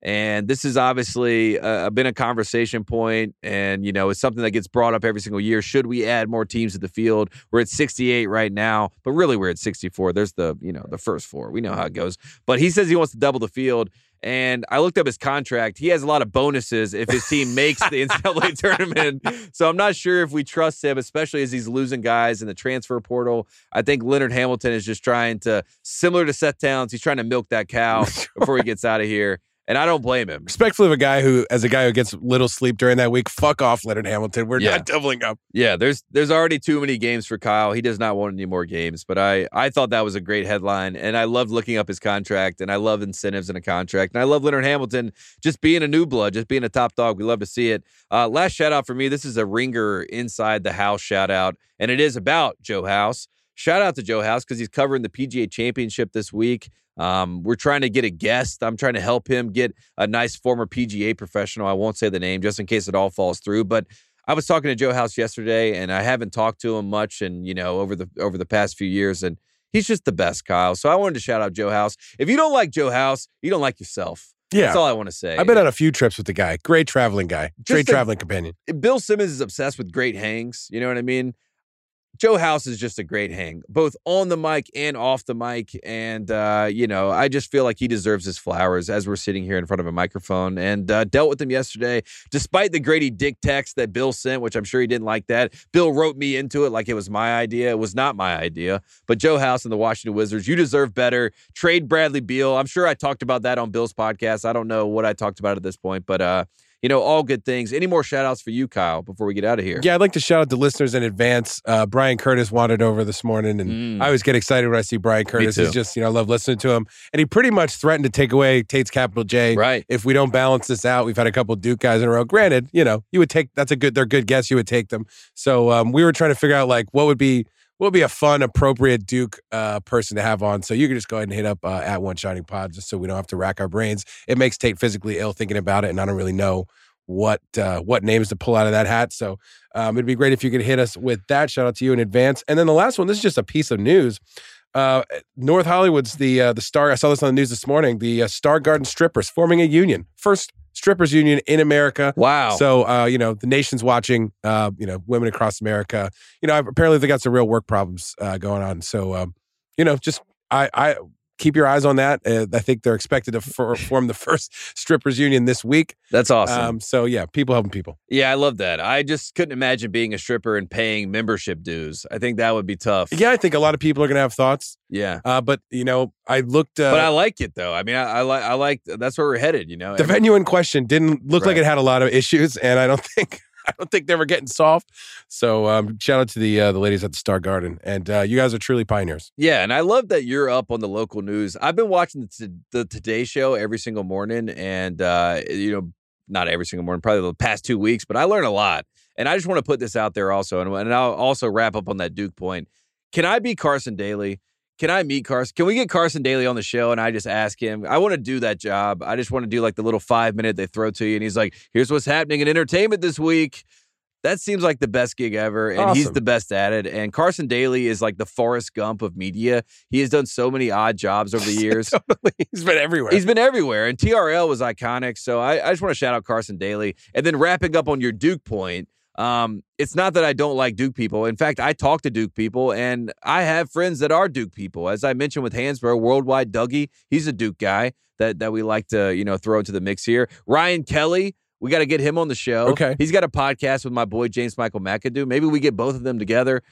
And this is obviously uh, been a conversation point, and you know it's something that gets brought up every single year. Should we add more teams to the field? We're at 68 right now, but really we're at 64. There's the you know the first four. We know how it goes. But he says he wants to double the field, and I looked up his contract. He has a lot of bonuses if his team makes the NCAA tournament. So I'm not sure if we trust him, especially as he's losing guys in the transfer portal. I think Leonard Hamilton is just trying to, similar to Seth Towns, he's trying to milk that cow before he gets out of here. And I don't blame him. Respectfully of a guy who, as a guy who gets little sleep during that week, fuck off, Leonard Hamilton. We're Yeah. not doubling up. Yeah, there's there's already too many games for Kyle. He does not want any more games. But I I thought that was a great headline, and I loved looking up his contract, and I love incentives in a contract, and I love Leonard Hamilton just being a new blood, just being a top dog. We love to see it. Uh, last shout out for me. This is a ringer inside the house shout out, and it is about Joe House. Shout out to Joe House because he's covering the PGA Championship this week. Um, we're trying to get a guest. I'm trying to help him get a nice former PGA professional. I won't say the name just in case it all falls through, but I was talking to Joe House yesterday, and I haven't talked to him much, and you know, over the over the past few years, and he's just the best, Kyle. So I wanted to shout out Joe House. If you don't like Joe House, you don't like yourself. Yeah. That's all I want to say. I've been on a few trips with the guy. Great traveling guy. Great a- traveling companion. Bill Simmons is obsessed with great hangs. You know what I mean? Joe House is just a great hang, both on the mic and off the mic. And, uh, you know, I just feel like he deserves his flowers as we're sitting here in front of a microphone and uh, dealt with him yesterday, despite the Grady Dick text that Bill sent, which I'm sure he didn't like that. Bill wrote me into it like it was my idea. It was not my idea. But Joe House and the Washington Wizards, you deserve better. Trade Bradley Beal. I'm sure I talked about that on Bill's podcast. I don't know what I talked about at this point, but, uh, you know, all good things. Any more shout outs for you, Kyle, before we get out of here? Yeah, I'd like to shout out the listeners in advance. Uh, Brian Curtis wandered over this morning, and Mm. I always get excited when I see Brian Curtis. He's just, you know, I love listening to him. And he pretty much threatened to take away Tate's capital J. Right. If we don't balance this out, we've had a couple Duke guys in a row. Granted, you know, you would take that's a good, they're good guess. You would take them. So um, we were trying to figure out like what would be would be a fun, appropriate Duke uh, person to have on. So you can just go ahead and hit up uh, at One Shining Pod just so we don't have to rack our brains. It makes Tate physically ill thinking about it, and I don't really know what uh, what names to pull out of that hat. So um, it'd be great if you could hit us with that. Shout out to you in advance. And then the last one, this is just a piece of news. Uh, North Hollywood's the uh, the star. I saw this on the news this morning. The uh, Star Garden strippers forming a union, first strippers union in America. Wow. So uh, you know the nation's watching. Uh, you know women across America. You know apparently they got some real work problems uh, going on. So um, you know just I I keep your eyes on that. Uh, I think they're expected to for, form the first strippers union this week. That's awesome. Um, so yeah, people helping people. yeah, I love that. I just couldn't imagine being a stripper and paying membership dues. I think that would be tough. Yeah, I think a lot of people are gonna have thoughts. Yeah. Uh, but you know, I looked. Uh, but I like it though. I mean, I, I like I like that's where we're headed. You know, the venue in question didn't look like it had a lot of issues, and I don't think I don't think they were getting soft. So um, shout out to the uh, the ladies at the Star Garden, and uh, you guys are truly pioneers. Yeah, and I love that you're up on the local news. I've been watching the, the Today Show every single morning, and uh, you know, not every single morning, probably the past two weeks, but I learn a lot. And I just want to put this out there also, and, and I'll also wrap up on that Duke point. Can I be Carson Daly? Can I meet Carson? Can we get Carson Daly on the show and I just ask him? I want to do that job. I just want to do like the little five minute they throw to you, and he's like, "Here's what's happening in entertainment this week." That seems like the best gig ever, and he's the best at it. And Carson Daly is like the Forrest Gump of media. He has done so many odd jobs over the years. totally, he's been everywhere. He's been everywhere, and TRL was iconic. So I, I just want to shout out Carson Daly. And then wrapping up on your Duke point, um, it's not that I don't like Duke people. In fact, I talk to Duke people, and I have friends that are Duke people. As I mentioned with Hansbrough, Worldwide Dougie, he's a Duke guy that that we like to you know throw into the mix here. Ryan Kelly. We got to get him on the show. Okay. He's got a podcast with my boy James Michael McAdoo. Maybe we get both of them together.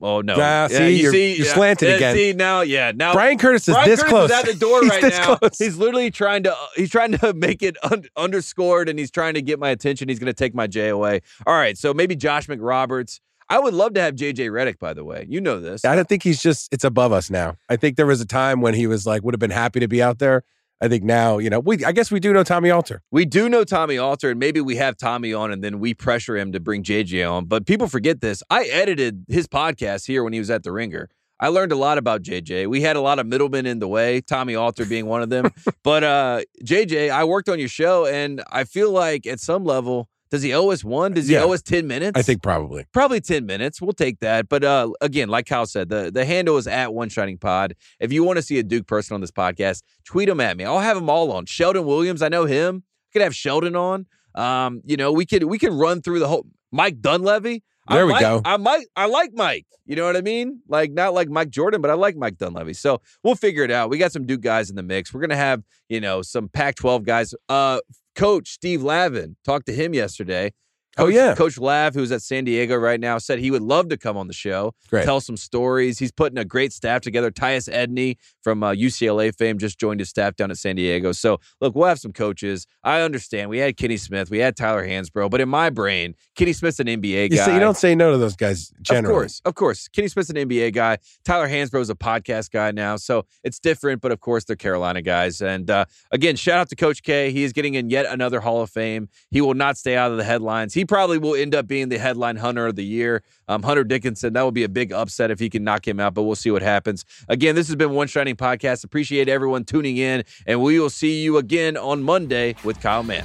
Oh no! Ah, see, you you're- you're slanted yeah, again. See now, yeah. Now Brian Curtis is Brian this Curtis close is at the door He's right this now. close. He's literally trying to he's trying to make it un- underscored, and he's trying to get my attention. He's going to take my J away. All right, so maybe Josh McRoberts. I would love to have JJ Redick. By the way, you know this. I don't think he's just. It's above us now. I think there was a time when he was like would have been happy to be out there. I think now, you know, we. I guess we do know Tommy Alter. We do know Tommy Alter, and maybe we have Tommy on, and then we pressure him to bring JJ on. But people forget this. I edited his podcast here when he was at the Ringer. I learned a lot about JJ. We had a lot of middlemen in the way, Tommy Alter being one of them. but uh, JJ, I worked on your show, and I feel like at some level, does he owe us one? Does he Yeah. owe us ten minutes? I think probably. probably 10 minutes. We'll take that. But uh, again, like Kyle said, the, the handle is at One Shining Pod. If you want to see a Duke person on this podcast, tweet them at me. I'll have them all on. Sheldon Williams, I know him. I could have Sheldon on. Um, you know, we could we could run through the whole Mike Dunleavy. I There we like- go. I might I like Mike. You know what I mean? Like not like Mike Jordan, but I like Mike Dunleavy. So we'll figure it out. We got some Duke guys in the mix. We're gonna have, you know, some Pac-12 guys. Uh Coach Steve Lavin, talked to him yesterday. Oh, Coach- yeah. Coach Lav, who's at San Diego right now, said he would love to come on the show, Great. tell some stories. He's putting a great staff together. Tyus Edney from uh, UCLA fame just joined his staff down at San Diego. So, look, we'll have some coaches. I understand. We had Kenny Smith, we had Tyler Hansbrough, but in my brain, Kenny Smith's an NBA You, guy. say, you don't say no to those guys Of course, of course. Kenny Smith's an NBA guy. Tyler Hansbrough is a podcast guy now, so it's different. But of course, they're Carolina guys. And uh, again, shout out to Coach K. He is getting in yet another Hall of Fame. He will not stay out of the headlines. He probably will end up being the headline hunter of the year. Um, Hunter Dickinson. That would be a big upset if he can knock him out. But we'll see what happens. Again, this has been One Shining Podcast. Appreciate everyone tuning in, and we will see you again on Monday with Kyle Mann.